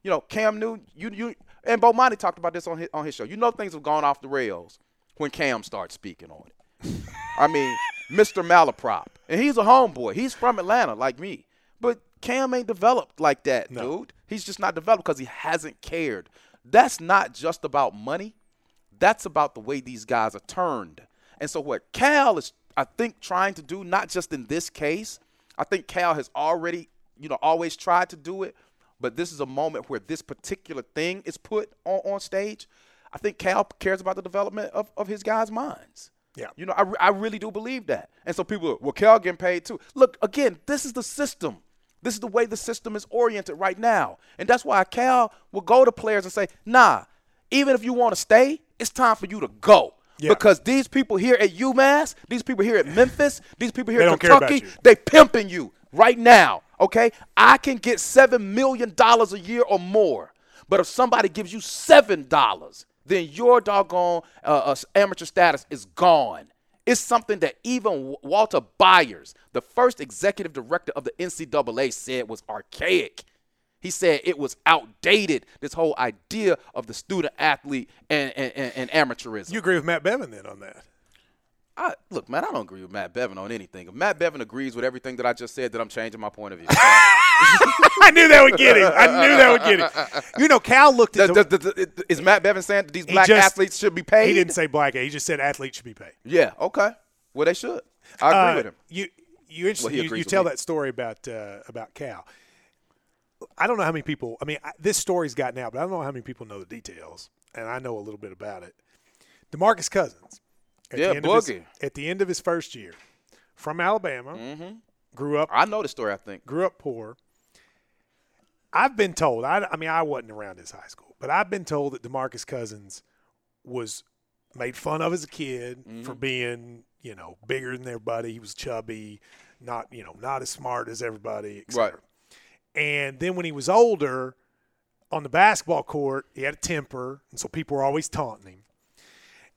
You know, Cam Newton. You you and Bomani talked about this on his on his show. You know, things have gone off the rails when Cam starts speaking on it. I mean, Mr. Malaprop, and he's a homeboy. He's from Atlanta, like me. But Cam ain't developed like that, No. dude. He's just not developed because he hasn't cared. That's not just about money. That's about the way these guys are turned. And so what Cal is, I think, trying to do, not just in this case, I think Cal has already, you know, always tried to do it, but this is a moment where this particular thing is put on, on stage. I think Cal cares about the development of, of his guys' minds. Yeah. You know, I, I really do believe that. And so people, are, well, Cal getting paid too. Look, again, this is the system. This is the way the system is oriented right now. And that's why Cal will go to players and say, nah, even if you want to stay, it's time for you to go. Yeah. Because these people here at UMass, these people here at Memphis, these people here at don't care about Kentucky, they pimping you right now. Okay? I can get seven million dollars a year or more. But if somebody gives you seven dollars, then your doggone uh, uh, amateur status is gone. It's something that even Walter Byers, the first executive director of the NCAA, said was archaic. He said it was outdated, this whole idea of the student athlete and, and, and amateurism. you agree with Matt Bevin then on that? I, look, man, I don't agree with Matt Bevin on anything. If Matt Bevin agrees with everything that I just said, that I'm changing my point of view. I knew that would get him. I knew that would get him. You know, Cal looked at Does- the, does- does- is Matt Bevin saying that these black just- athletes should be paid? he didn't say black. He just said athletes should be paid. Yeah, okay. Well, they should. I agree Uh, with him. You you interesting, Well, you, you tell me. that story about uh, about Cal. I don't know how many people. I mean, I, this story's gotten out, but I don't know how many people know the details, and I know a little bit about it. Demarcus Cousins, at Yeah, the end of his, at the end of his first year, from Alabama, mm-hmm. grew up I know the story, I think. grew up poor. I've been told. I, I mean, I wasn't around his high school, but I've been told that Demarcus Cousins was made fun of as a kid for mm-hmm. being, you know, bigger than everybody. He was chubby, not, you know, not as smart as everybody, et cetera. Right. And then when he was older, on the basketball court, he had a temper, and so people were always taunting him.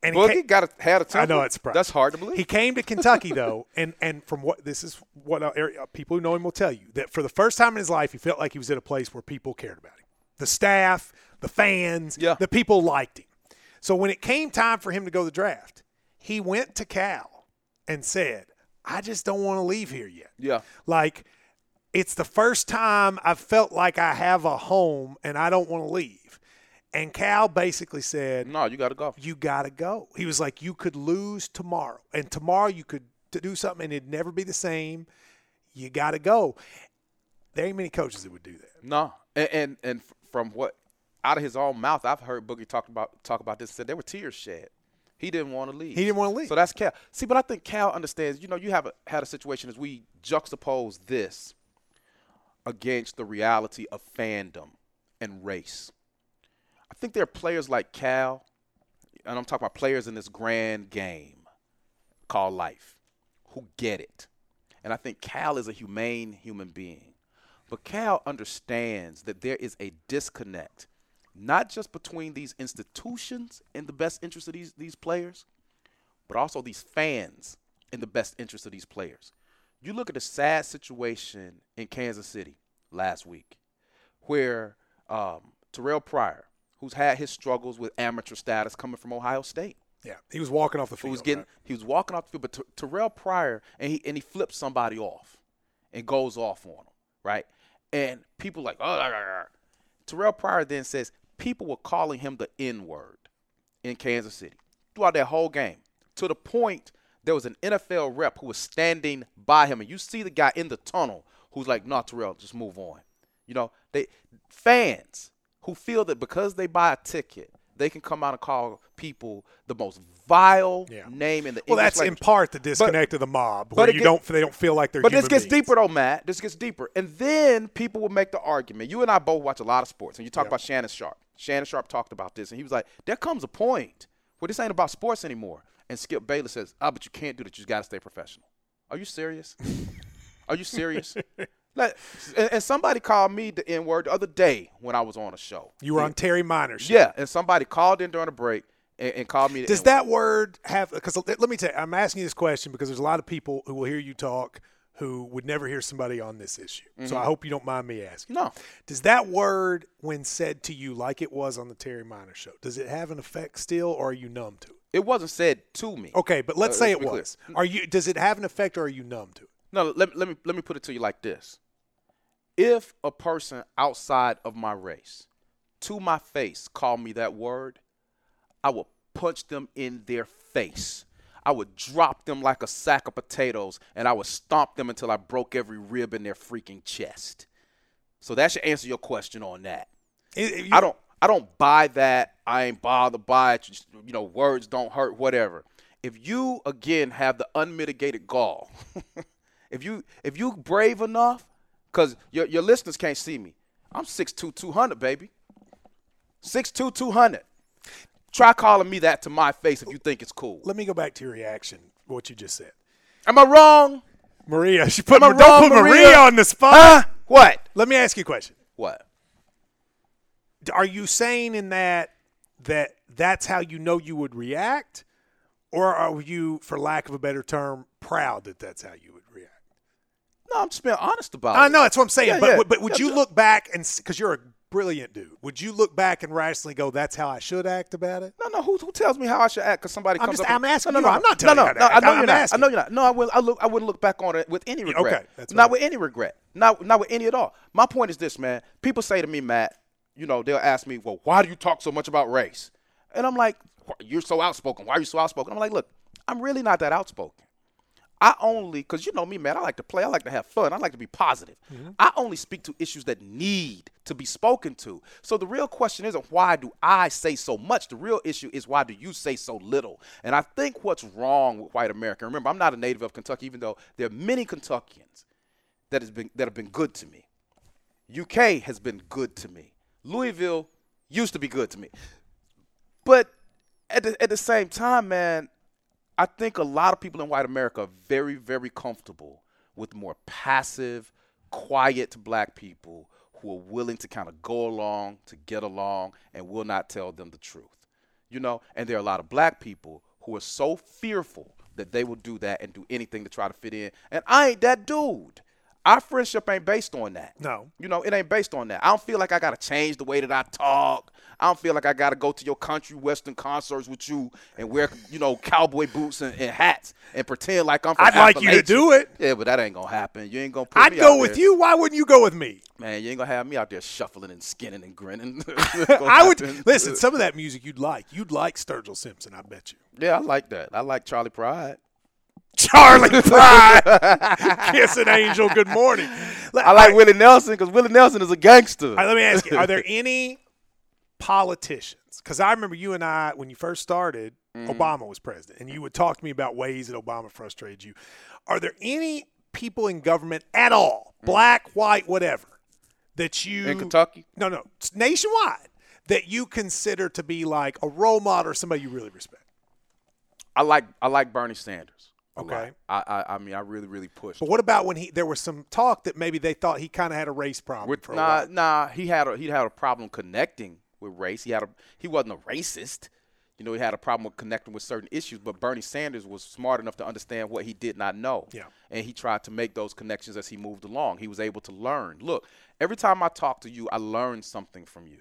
And he Boogie ca- got a, had a I temper. know it's surprising. That's hard to believe. He came to Kentucky though, and and from what this is what uh, people who know him will tell you that for the first time in his life, he felt like he was at a place where people cared about him, the staff, the fans, Yeah. the people liked him. So when it came time for him to go to the draft, he went to Cal and said, "I just don't want to leave here yet." yeah. Like it's the first time I've felt like I have a home and I don't want to leave. And Cal basically said, No, you got to go. you got to go. He was like, you could lose tomorrow, and tomorrow you could do something and it'd never be the same. You got to go. There ain't many coaches that would do that. No, and, and and from what out of his own mouth, I've heard Boogie talk about talk about this. Said there were tears shed. He didn't want to leave. He didn't wanna leave. So that's Cal. See, but I think Cal understands. You know, you have a, had a situation as we juxtapose this against the reality of fandom and race. I think there are players like Cal, and I'm talking about players in this grand game called life, who get it. And I think Cal is a humane human being. But Cal understands that there is a disconnect, not just between these institutions in the best interest of these, these players, but also these fans in the best interest of these players. You look at the sad situation in Kansas City last week. where um, Terrelle Pryor, who's had his struggles with amateur status coming from Ohio State, Yeah, he was walking off the field. He was getting right? he was walking off the field, but Ter- Terrelle Pryor and he and he flips somebody off and goes off on him, right? And people like, oh, rah, rah, rah." Terrelle Pryor then says people were calling him the N word in Kansas City throughout that whole game to the point there was an NFL rep who was standing by him, and you see the guy in the tunnel who's like, "No, Terrelle, just move on." You know, they fans who feel that because they buy a ticket, they can come out and call people the most vile Yeah. name in the Well, English that's in part the disconnect of the mob, but where you don't they don't feel like they're. But this gets beings. deeper though, Matt. This gets deeper. And then people will make the argument. You and I both watch a lot of sports, and you talk Yeah. about Shannon Sharpe. Shannon Sharpe talked about this, and he was like, "There comes a point where this ain't about sports anymore." And Skip Bayless says, "Ah, but you can't do that. You got to stay professional." Are you serious? Are you serious? Like, and, somebody called me the N word the other day when I was on a show. You were on Terry Meiners' show. Yeah, and somebody called in during a break and, and called me. Does N-word. that word have? Because let me tell you, I'm asking you this question because there's a lot of people who will hear you talk who would never hear somebody on this issue. So I hope you don't mind me asking. Mm-hmm. No. Does that word, when said to you like it was on the Terry Meiners show, does it have an effect still, or are you numb to it? It wasn't said to me. Okay, but let's Uh, say let's it be clear. was. Are you? Does it have an effect, or are you numb to it? No, let, let me let me put it to you like this. If a person outside of my race to my face called me that word, I would punch them in their face. I would drop them like a sack of potatoes and I would stomp them until I broke every rib in their freaking chest. So that should answer your question on that. It- it- you- I don't I don't buy that. I ain't bothered by it. Just, You know, words don't hurt, whatever. If you again have the unmitigated gall, if you if you brave enough, because your your listeners can't see me. I'm 6'2", 200, baby. 6'2", 200. Try calling me that to my face if you think it's cool. Let me go back to your reaction. What you just said, Am I wrong? Maria. She put Am I don't wrong, put Maria? Maria? on the spot. Huh? What? Let me ask you a question. What? Are you saying in that that that's how you know you would react, or are you, for lack of a better term, proud that that's how you would? No, I'm just being honest about I it. I know that's what I'm saying. Yeah, but yeah. but would Yeah, you look back and because you're a brilliant dude, would you look back and rationally go, "That's how I should act about it"? No, no. Who, who tells me how I should act? Because somebody I'm comes just- up. I'm asking no, no, no, I'm not no, telling no, you how to no, act. I know I'm you're not. asking. I know you're not. No, I will. I look. I wouldn't look back on it with any regret. Okay, that's not fine. with any regret. Not not with any at all. My point is this, man. People say to me, Matt. You know, they'll ask me, "Well, why do you talk so much about race?" And I'm like, "You're so outspoken. Why are you so outspoken?" I'm like, "Look, I'm really not that outspoken. I only, because you know me, man, I like to play. I like to have fun. I like to be positive. Mm-hmm. I only speak to issues that need to be spoken to. So the real question isn't why do I say so much? The real issue is why do you say so little? And I think what's wrong with white America, remember, I'm not a native of Kentucky, even though there are many Kentuckians that, has been, that have been good to me. UK has been good to me. Louisville used to be good to me. But at the, at the same time, man, I think a lot of people in white America are very, very comfortable with more passive, quiet black people who are willing to kind of go along, to get along, and will not tell them the truth. You know, and there are a lot of black people who are so fearful that they will do that and do anything to try to fit in. And I ain't that dude. Our friendship ain't based on that. No. You know, it ain't based on that. I don't feel like I got to change the way that I talk. I don't feel like I got to go to your country western concerts with you and wear, you know, cowboy boots and, and hats and pretend like I'm from I'd like you to do it. Yeah, but that ain't going to happen. You ain't going to I'd go with there. you. Why wouldn't you go with me? Man, you ain't going to have me out there shuffling and skinning and grinning. I would listen. Some of that music you'd like. You'd like Sturgill Simpson. I bet you. Yeah, I like that. I like Charley Pride. Charley Pride, kissing angel. Good morning. Let- I like all right, Willie Nelson because Willie Nelson is a gangster. all right, let me ask you: Are there any politicians? Because I remember you and I when you first started, Mm-hmm. Obama was president, and you would talk to me about ways that Obama frustrated you. Are there any people in government at all, black, white, whatever, that you in Kentucky? No, no, it's nationwide that you consider to be like a role model or somebody you really respect. I like I like Bernie Sanders. Okay. I, I I mean I really really pushed. But what about when he there was some talk that maybe they thought he kind of had a race problem With, nah, nah, he had a he had a problem connecting with race. He had a he wasn't a racist. You know, he had a problem with connecting with certain issues, but Bernie Sanders was smart enough to understand what he did not know. Yeah. And he tried to make those connections as he moved along. He was able to learn. Look, every time I talk to you, I learn something from you.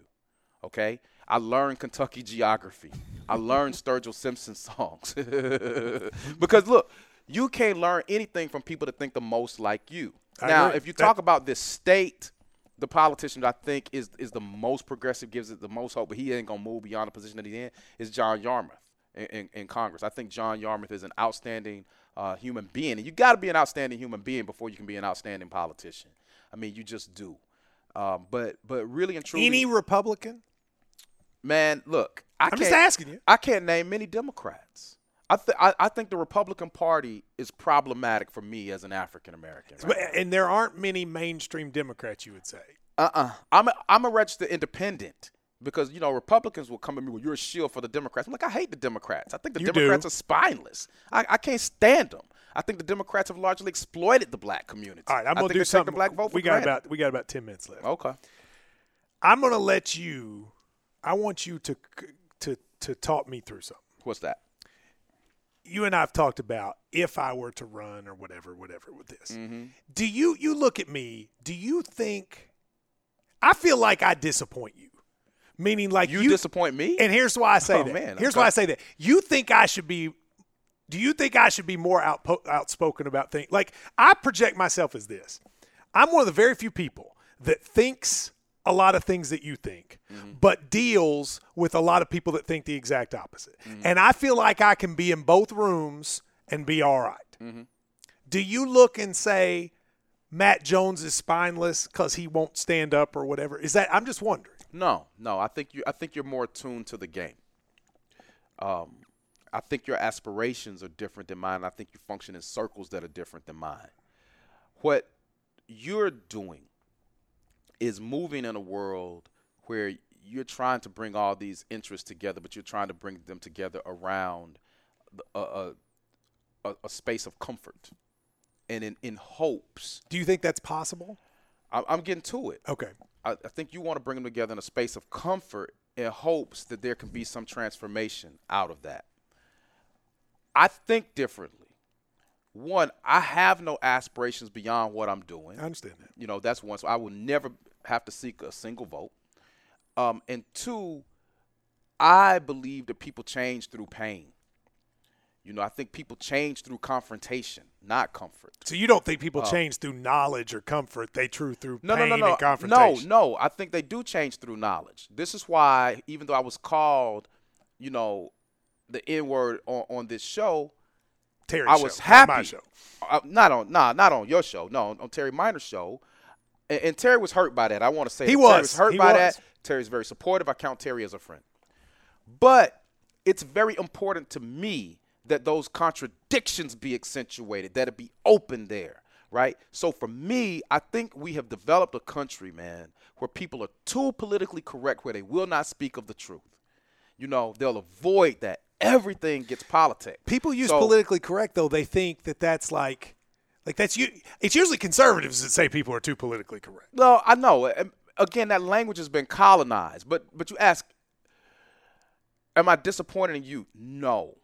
Okay? I learned Kentucky geography. I learned Sturgill Simpson songs. because look, you can't learn anything from people that think the most like you. I now, agree. if you That- talk about this state, the politician that I think is is the most progressive, gives it the most hope, but he ain't gonna move beyond the position that he's in, is John Yarmuth in, in, in Congress. I think John Yarmuth is an outstanding uh, human being, and you got to be an outstanding human being before you can be an outstanding politician. I mean, you just do. Um, but but really and truly, Any Republican? man, look, I I'm can't, just asking you. I can't name many Democrats. I, th- I I think the Republican Party is problematic for me as an African American. But- And there aren't many mainstream Democrats, you would say. Uh-uh. I'm a, I'm a registered independent because you know Republicans will come at me with you're a shield for the Democrats. I'm like I hate the Democrats. I think the You Democrats do. are spineless. I, I can't stand them. I think the Democrats have largely exploited the black community. All right, I'm gonna do something. The black vote we got granted. about we got about ten minutes left. okay. I'm gonna let you. I want you to to to talk me through something. What's that? You and I have talked about if I were to run or whatever, whatever with this. Mm-hmm. Do you you look at me? Do you think? I feel like I disappoint you, meaning like You, you. disappoint me. and here's why I say Oh, that. man, here's okay. why I say that. You think I should be? Do you think I should be more outpo- outspoken about things? Like I project myself as this. I'm one of the very few people that thinks a lot of things that you think, Mm-hmm. but deals with a lot of people that think the exact opposite. Mm-hmm. And I feel like I can be in both rooms and be all right. Mm-hmm. Do you look and say Matt Jones is spineless because he won't stand up or whatever? Is that I'm just wondering. No, no. I think you. I think you're more attuned to the game. Um, I think your aspirations are different than mine. I think you function in circles that are different than mine. What you're doing is moving in a world where you're trying to bring all these interests together, but you're trying to bring them together around a, a, a, space of comfort and in, in hopes. Do you think that's possible? I, I'm getting to it. Okay. I, I think you want to bring them together in a space of comfort in hopes that there can be some transformation out of that. I think differently. One, I have no aspirations beyond what I'm doing. I understand that. You know, that's one. So I will never have to seek a single vote. Um, and two, I believe that people change through pain. You know, I think people change through confrontation, not comfort. So you don't think people change through knowledge or comfort? They true through Uh, No, no, pain no, no, and no, confrontation. no. I think they do change through knowledge. This is why, even though I was called, you know, the N word on, on this show, Terry I show, was not happy. My show. Uh, not on, nah, not on your show. No, on, on Terry Meiners' show. And, and Terry was hurt by that. I want to say He that. was. Terry was hurt He by was. that. Terry's very supportive. I count Terry as a friend. But it's very important to me that those contradictions be accentuated, that it be open there, right? So for me, I think we have developed a country, man, where people are too politically correct, where they will not speak of the truth. You know, they'll avoid that. Everything gets politics. People use So- politically correct though. They think that that's like, like that's you. It's usually conservatives that say people are too politically correct. No, I know. Again, that language has been colonized. But but you ask, am I disappointed in you? No.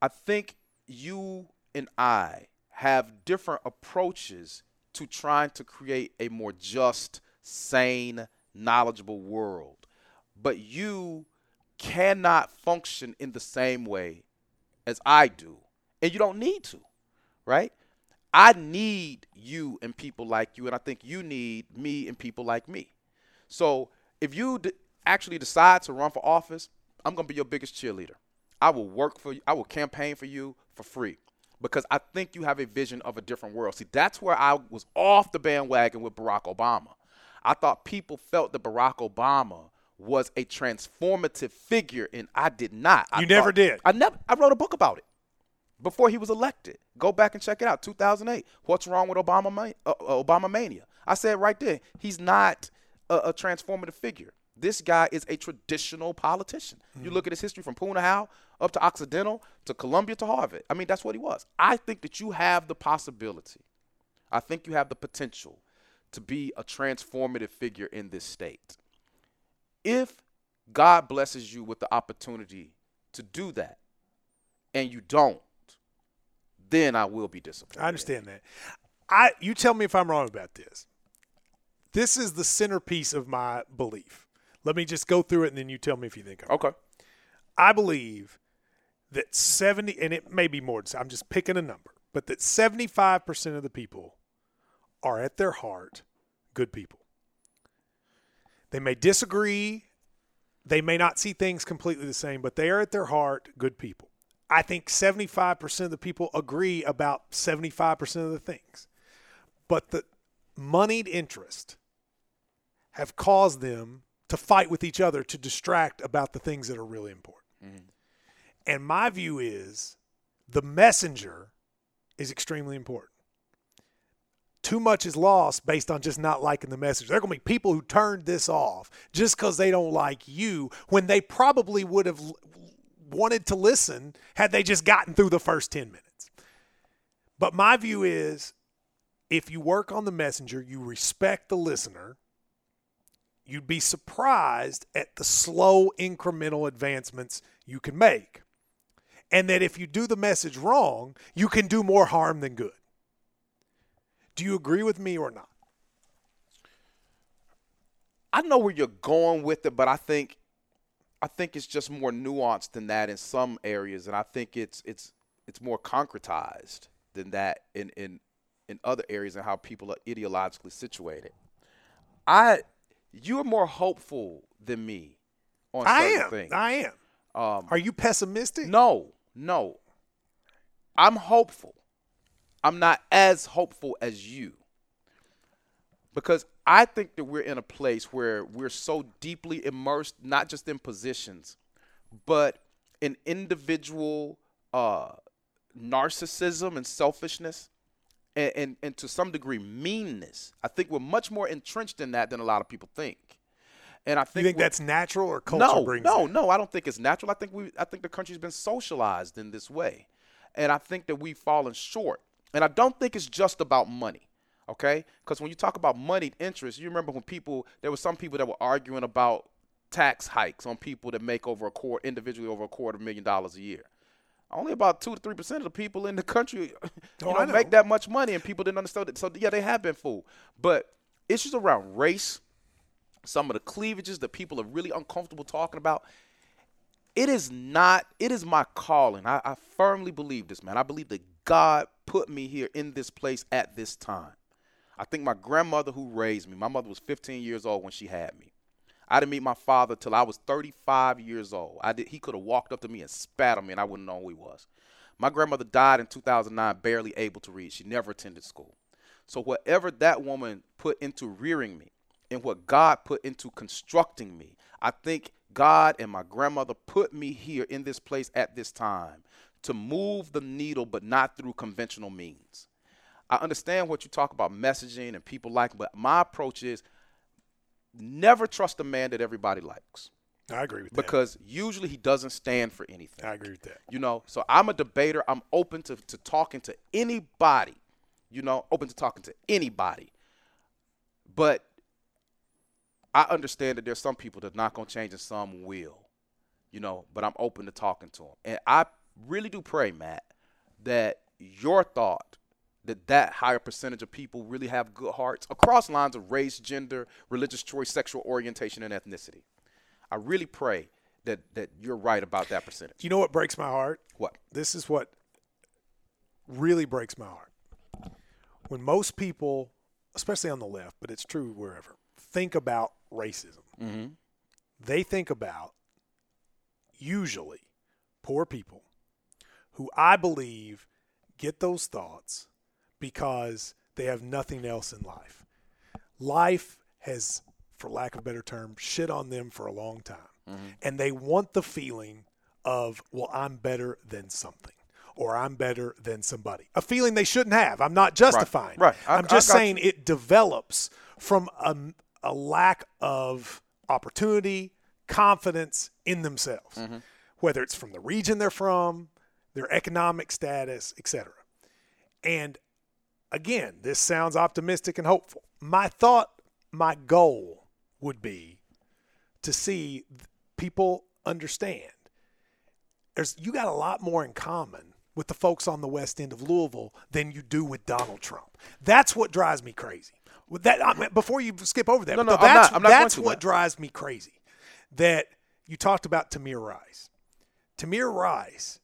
I think you and I have different approaches to trying to create a more just, sane, knowledgeable world. But you cannot function in the same way as I do. And you don't need to, right? I need you and people like you, and I think you need me and people like me. So if you d- actually decide to run for office, I'm going to be your biggest cheerleader. I will work for you, I will campaign for you for free because I think you have a vision of a different world. See, that's where I was off the bandwagon with Barack Obama. I thought people felt that Barack Obama was a transformative figure, and I did not. I You never thought- did. I never. I wrote a book about it before he was elected. Go back and check it out. 2008. What's wrong with Obama? Ma- uh, uh, Obama mania. I said right there. He's not a, a transformative figure. This guy is a traditional politician. You look at his history from Punahou up to Occidental to Columbia to Harvard. I mean, that's what he was. I think that you have the possibility. I think you have the potential to be a transformative figure in this state. If God blesses you with the opportunity to do that and you don't, then I will be disappointed. I understand that. I you tell me if I'm wrong about this. This is the centerpiece of my belief. Let me just go through it and then you tell me if you think I'm Okay. I believe that 70 and it may be more I'm just picking a number, but that 75% of the people are at their heart good people. They may disagree, they may not see things completely the same, but they are at their heart good people. I think 75% of the people agree about 75% of the things. But the moneyed interest have caused them to fight with each other to distract about the things that are really important. Mm-hmm. And my view is the messenger is extremely important. Too much is lost based on just not liking the message. There are going to be people who turned this off just because they don't like you when they probably would have wanted to listen had they just gotten through the first 10 minutes. But my view is if you work on the messenger, you respect the listener, you'd be surprised at the slow incremental advancements you can make. And that if you do the message wrong, you can do more harm than good. Do you agree with me or not? I know where you're going with it, but I think I think it's just more nuanced than that in some areas, and I think it's it's it's more concretized than that in in in other areas and how people are ideologically situated. I you're more hopeful than me on I certain am. things. I am. Um, Are you pessimistic? no, no. I'm hopeful. I'm not as hopeful as you. Because I think that we're in a place where we're so deeply immersed, not just in positions, but in individual uh, narcissism and selfishness, and, and, and to some degree meanness. I think we're much more entrenched in that than a lot of people think. And I You think, think that's natural or culture no, brings no, it? no. I don't think it's natural. I think we, I think the country's been socialized in this way, and I think that we've fallen short. And I don't think it's just about money, okay? Because when you talk about moneyed interest, you remember when people, there were some people that were arguing about tax hikes on people that make over a quarter, individually over a quarter million dollars a year. Only about two to three percent of the people in the country, you Oh, know, know. make that much money, and people didn't understand it. So yeah, they have been fooled. But issues around race, some of the cleavages that people are really uncomfortable talking about. It is not, it is my calling. I, I firmly believe this, man. I believe that God put me here in this place at this time. I think my grandmother who raised me, my mother was 15 years old when she had me. I didn't meet my father till I was 35 years old. I did, he could have walked up to me and spat on me, and I wouldn't know who he was. My grandmother died in 2009, barely able to read. She never attended school. So whatever that woman put into rearing me, and what God put into constructing me, I think God and my grandmother put me here in this place at this time to move the needle, but not through conventional means. I understand what you talk about messaging and people like, but my approach is never trust a man that everybody likes I agree with that. because usually he doesn't stand for anything. I agree with that. You know, so I'm a debater. I'm open to, to talking to anybody, you know, open to talking to anybody. But I understand that there's some people that are not going to change and some will, you know, but I'm open to talking to them. And I really do pray, Matt, that your thought that that higher percentage of people really have good hearts across lines of race, gender, religious choice, sexual orientation, and ethnicity. I really pray that that you're right about that percentage. You know what breaks my heart? What? This is what really breaks my heart. When most people, especially on the left, but it's true wherever, think about racism, mm-hmm. they think about usually poor people who I believe get those thoughts because they have nothing else in life. Life has, for lack of a better term, shit on them for a long time. And they want the feeling of, well, I'm better than something or I'm better than somebody. A feeling they shouldn't have. I'm not justifying. it. right. I- I'm just got you. saying it develops from a, a lack of opportunity, confidence in themselves, Mm-hmm. whether it's from the region they're from, their economic status, etc. And again, this sounds optimistic and hopeful. My thought, my goal would be to see people understand there's you got a lot more in common with the folks on the west end of Louisville than you do with Donald Trump. That's what drives me crazy. With that, I mean, before you skip over that, No, no, I'm that's not- I'm not that's what Matt. drives me crazy. That you talked about Tamir Rice. Tamir Rice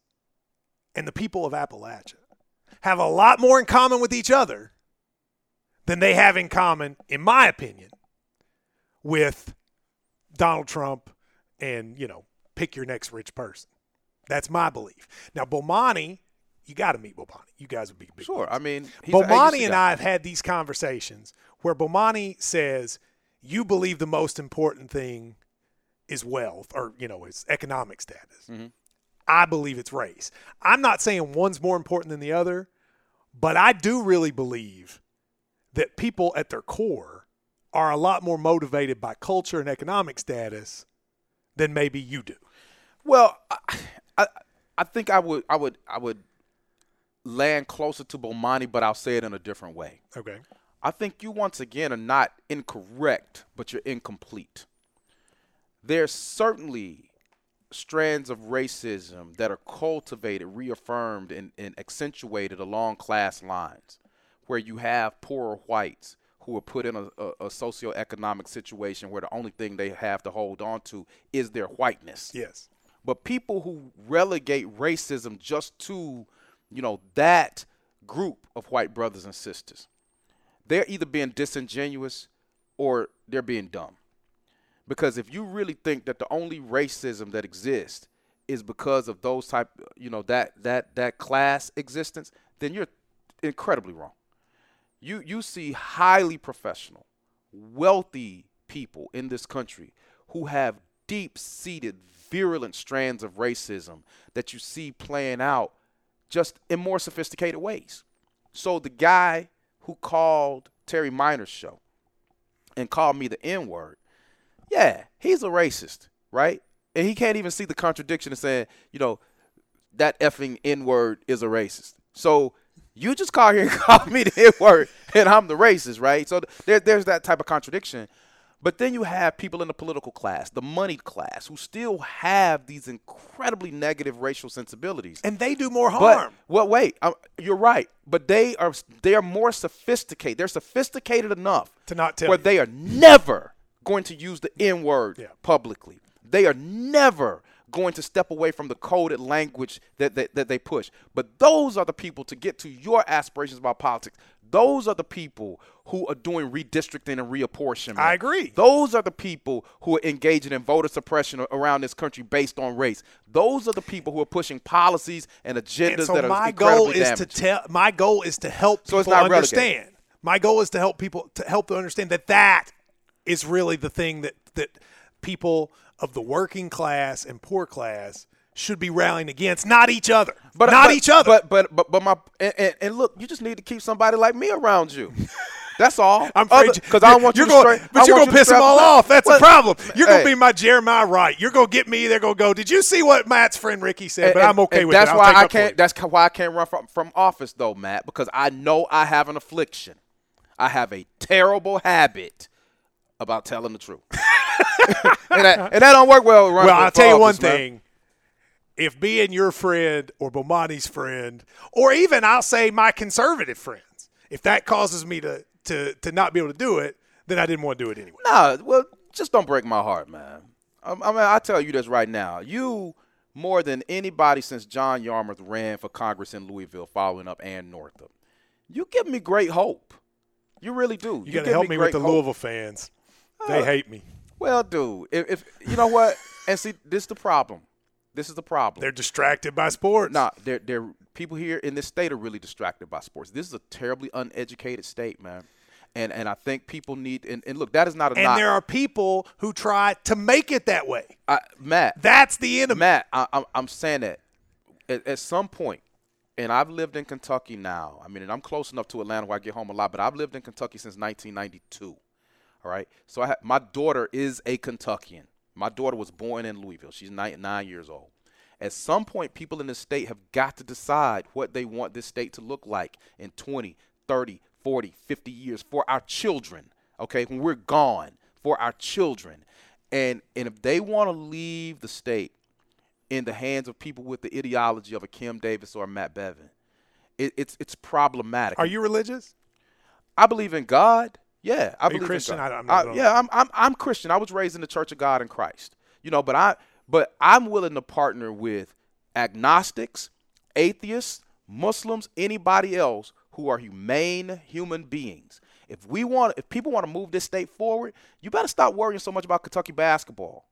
and the people of Appalachia have a lot more in common with each other than they have in common, in my opinion, with Donald Trump and, you know, pick your next rich person. That's my belief. Now, Bomani, you got to meet Bomani. You guys would be big Sure. I mean, an Bomani agency and guy. I have had these conversations where Bomani says, you believe the most important thing is wealth or, you know, is economic status. Mm-hmm. I believe it's race. I'm not saying one's more important than the other, but I do really believe that people at their core are a lot more motivated by culture and economic status than maybe you do. Well, I, I I think I would I would I would land closer to Bomani, but I'll say it in a different way. Okay. I think you once again are not incorrect, but you're incomplete. There's certainly strands of racism that are cultivated, reaffirmed, and, and accentuated along class lines, where you have poorer whites who are put in a, a, a socioeconomic situation where the only thing they have to hold on to is their whiteness. Yes. But people who relegate racism just to, you know, that group of white brothers and sisters, they're either being disingenuous or they're being dumb. Because if you really think that the only racism that exists is because of those type, you know, that that that class existence, then you're incredibly wrong. You you see highly professional, wealthy people in this country who have deep-seated, virulent strands of racism that you see playing out just in more sophisticated ways. So the guy who called Terry Meiners' show and called me the N-word, yeah, he's a racist, right? And he can't even see the contradiction of saying, you know, that effing N word is a racist. So you just call here and call me the N word, and I'm the racist, right? So there, there's that type of contradiction. But then you have people in the political class, the moneyed class, who still have these incredibly negative racial sensibilities. And they do more But harm. well, wait, um, you're right. But they are they are more sophisticated. They're sophisticated enough To not tell where you. they are never going to use the N word Yeah. publicly. They are never going to step away from the coded language that, that, that they push. But those are the people to get to your aspirations about politics. Those are the people who are doing redistricting and reapportionment. I agree. Those are the people who are engaging in voter suppression around this country based on race. Those are the people who are pushing policies and agendas And so that are my goal is to tell my goal is to help So people not relegated. understand. My goal is to help people to help them understand that that is really the thing that that people of the working class and poor class should be rallying against, not each other. but not but- each other. But but but but my and, and, and look, you just need to keep somebody like me around you. That's all. I'm afraid because I don't want you're you to going, but you're gonna piss them all up. off. That's Well, the problem. You're hey. gonna be my Jeremiah Wright. You're gonna get me. They're gonna go. Did you see what Matt's friend Ricky said? And- but I'm okay and with that's it. Why I can't. That's why I can't run from from office though, Matt, because I know I have an affliction. I have a terrible habit about telling the truth, and, that, and that don't work well. Well, I'll tell you one man. thing. If being your friend or Bomani's friend, or even I'll say my conservative friends, if that causes me to, to, to not be able to do it, then I didn't want to do it anyway. Nah, well, just don't break my heart, man. I, I mean, I tell you this right now. You more than anybody since John Yarmuth ran for Congress in Louisville, following up Anne Northup. You give me great hope. You really do. You got to help me, with the hope. Louisville fans. They Uh, hate me. Well, dude, if, if you know what, and see, this is the problem. This is the problem. They're distracted by sports. Nah, they're, they're people here in this state are really distracted by sports. This is a terribly uneducated state, man. And and I think people need and, and look, that is not a and knock. there are people who try to make it that way. I, Matt, That's the enemy. Matt, I, I'm, I'm saying that at, at some point, and I've lived in Kentucky now. I mean, and I'm close enough to Atlanta where I get home a lot, but I've lived in Kentucky since 1992. All right, so I ha- my daughter is a Kentuckian. My daughter was born in Louisville. She's nine, nine years old. At some point, people in the state have got to decide what they want this state to look like in 20, 30, 40, 50 years for our children. Okay, when we're gone, for our children. And and if they want to leave the state in the hands of people with the ideology of a Kim Davis or a Matt Bevin. It, it's it's problematic. Are you religious? I believe in God. Yeah, I Are believe Christian? I- I'm I- yeah, I'm, I'm I'm Christian. I was raised in the Church of God in Christ. You know, but I but I'm willing to partner with agnostics, atheists, Muslims, anybody else who are humane human beings. If we want, if people want to move this state forward, you better stop worrying so much about Kentucky basketball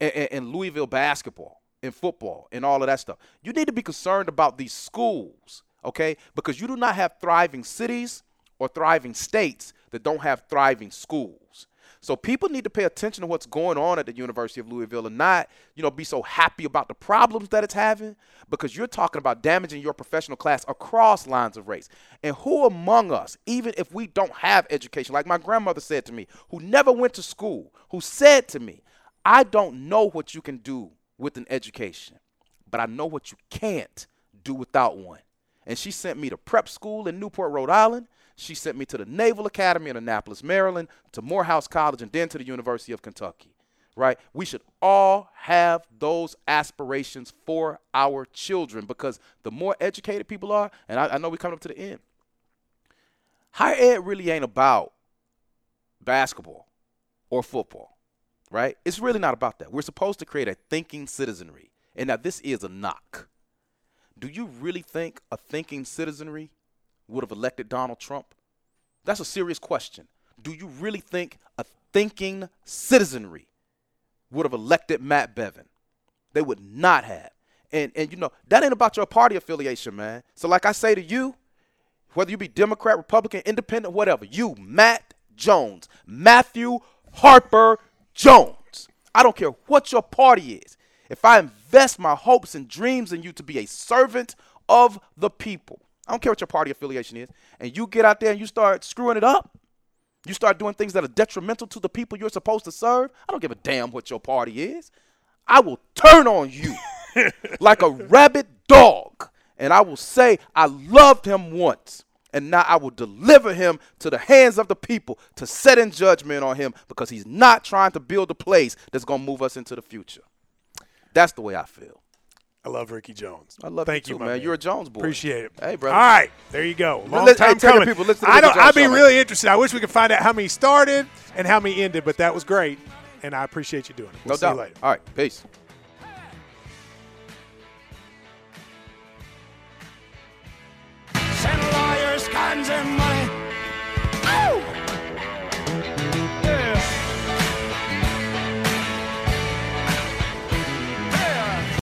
and, and, and Louisville basketball and football and all of that stuff. You need to be concerned about these schools, okay? Because you do not have thriving cities or thriving states that don't have thriving schools. So people need to pay attention to what's going on at the University of Louisville and not, you know, be so happy about the problems that it's having because you're talking about damaging your professional class across lines of race. And who among us, even if we don't have education, like my grandmother said to me, who never went to school, who said to me, I don't know what you can do with an education, but I know what you can't do without one. And she sent me to prep school in Newport, Rhode Island. She sent me to the Naval Academy in Annapolis, Maryland, to Morehouse College, and then to the University of Kentucky. Right? We should all have those aspirations for our children because the more educated people are, and I, I know we're coming up to the end, higher ed really ain't about basketball or football right? It's really not about that. We're supposed to create a thinking citizenry. And now this is a knock. Do you really think a thinking citizenry would have elected Donald Trump? That's a serious question. Do you really think a thinking citizenry would have elected Matt Bevin? They would not have. And and you know, that ain't about your party affiliation, man. So like I say to you, whether you be Democrat, Republican, Independent, whatever, you, Matt Jones, Matthew Harper Jones. I don't care what your party is. If I invest my hopes and dreams in you to be a servant of the people, I don't care what your party affiliation is, and you get out there and you start screwing it up, you start doing things that are detrimental to the people you're supposed to serve, I don't give a damn what your party is. I will turn on you like a rabid dog, and I will say, I loved him once. And now I will deliver him to the hands of the people to set in judgment on him because he's not trying to build a place that's going to move us into the future. That's the way I feel. I love Ricky Jones. I love Thank you, you, too, my man. You're a Jones boy. Appreciate it. Hey, brother. All right, there you go. Long Let- hey, time tell your coming. people, listen to I Ricky don't. Jones I'd be show, man. really interested. I wish we could find out how many started and how many ended, but that was great, and I appreciate you doing it. We'll No see doubt. you later. All right. Peace. Send lawyers, guns, and money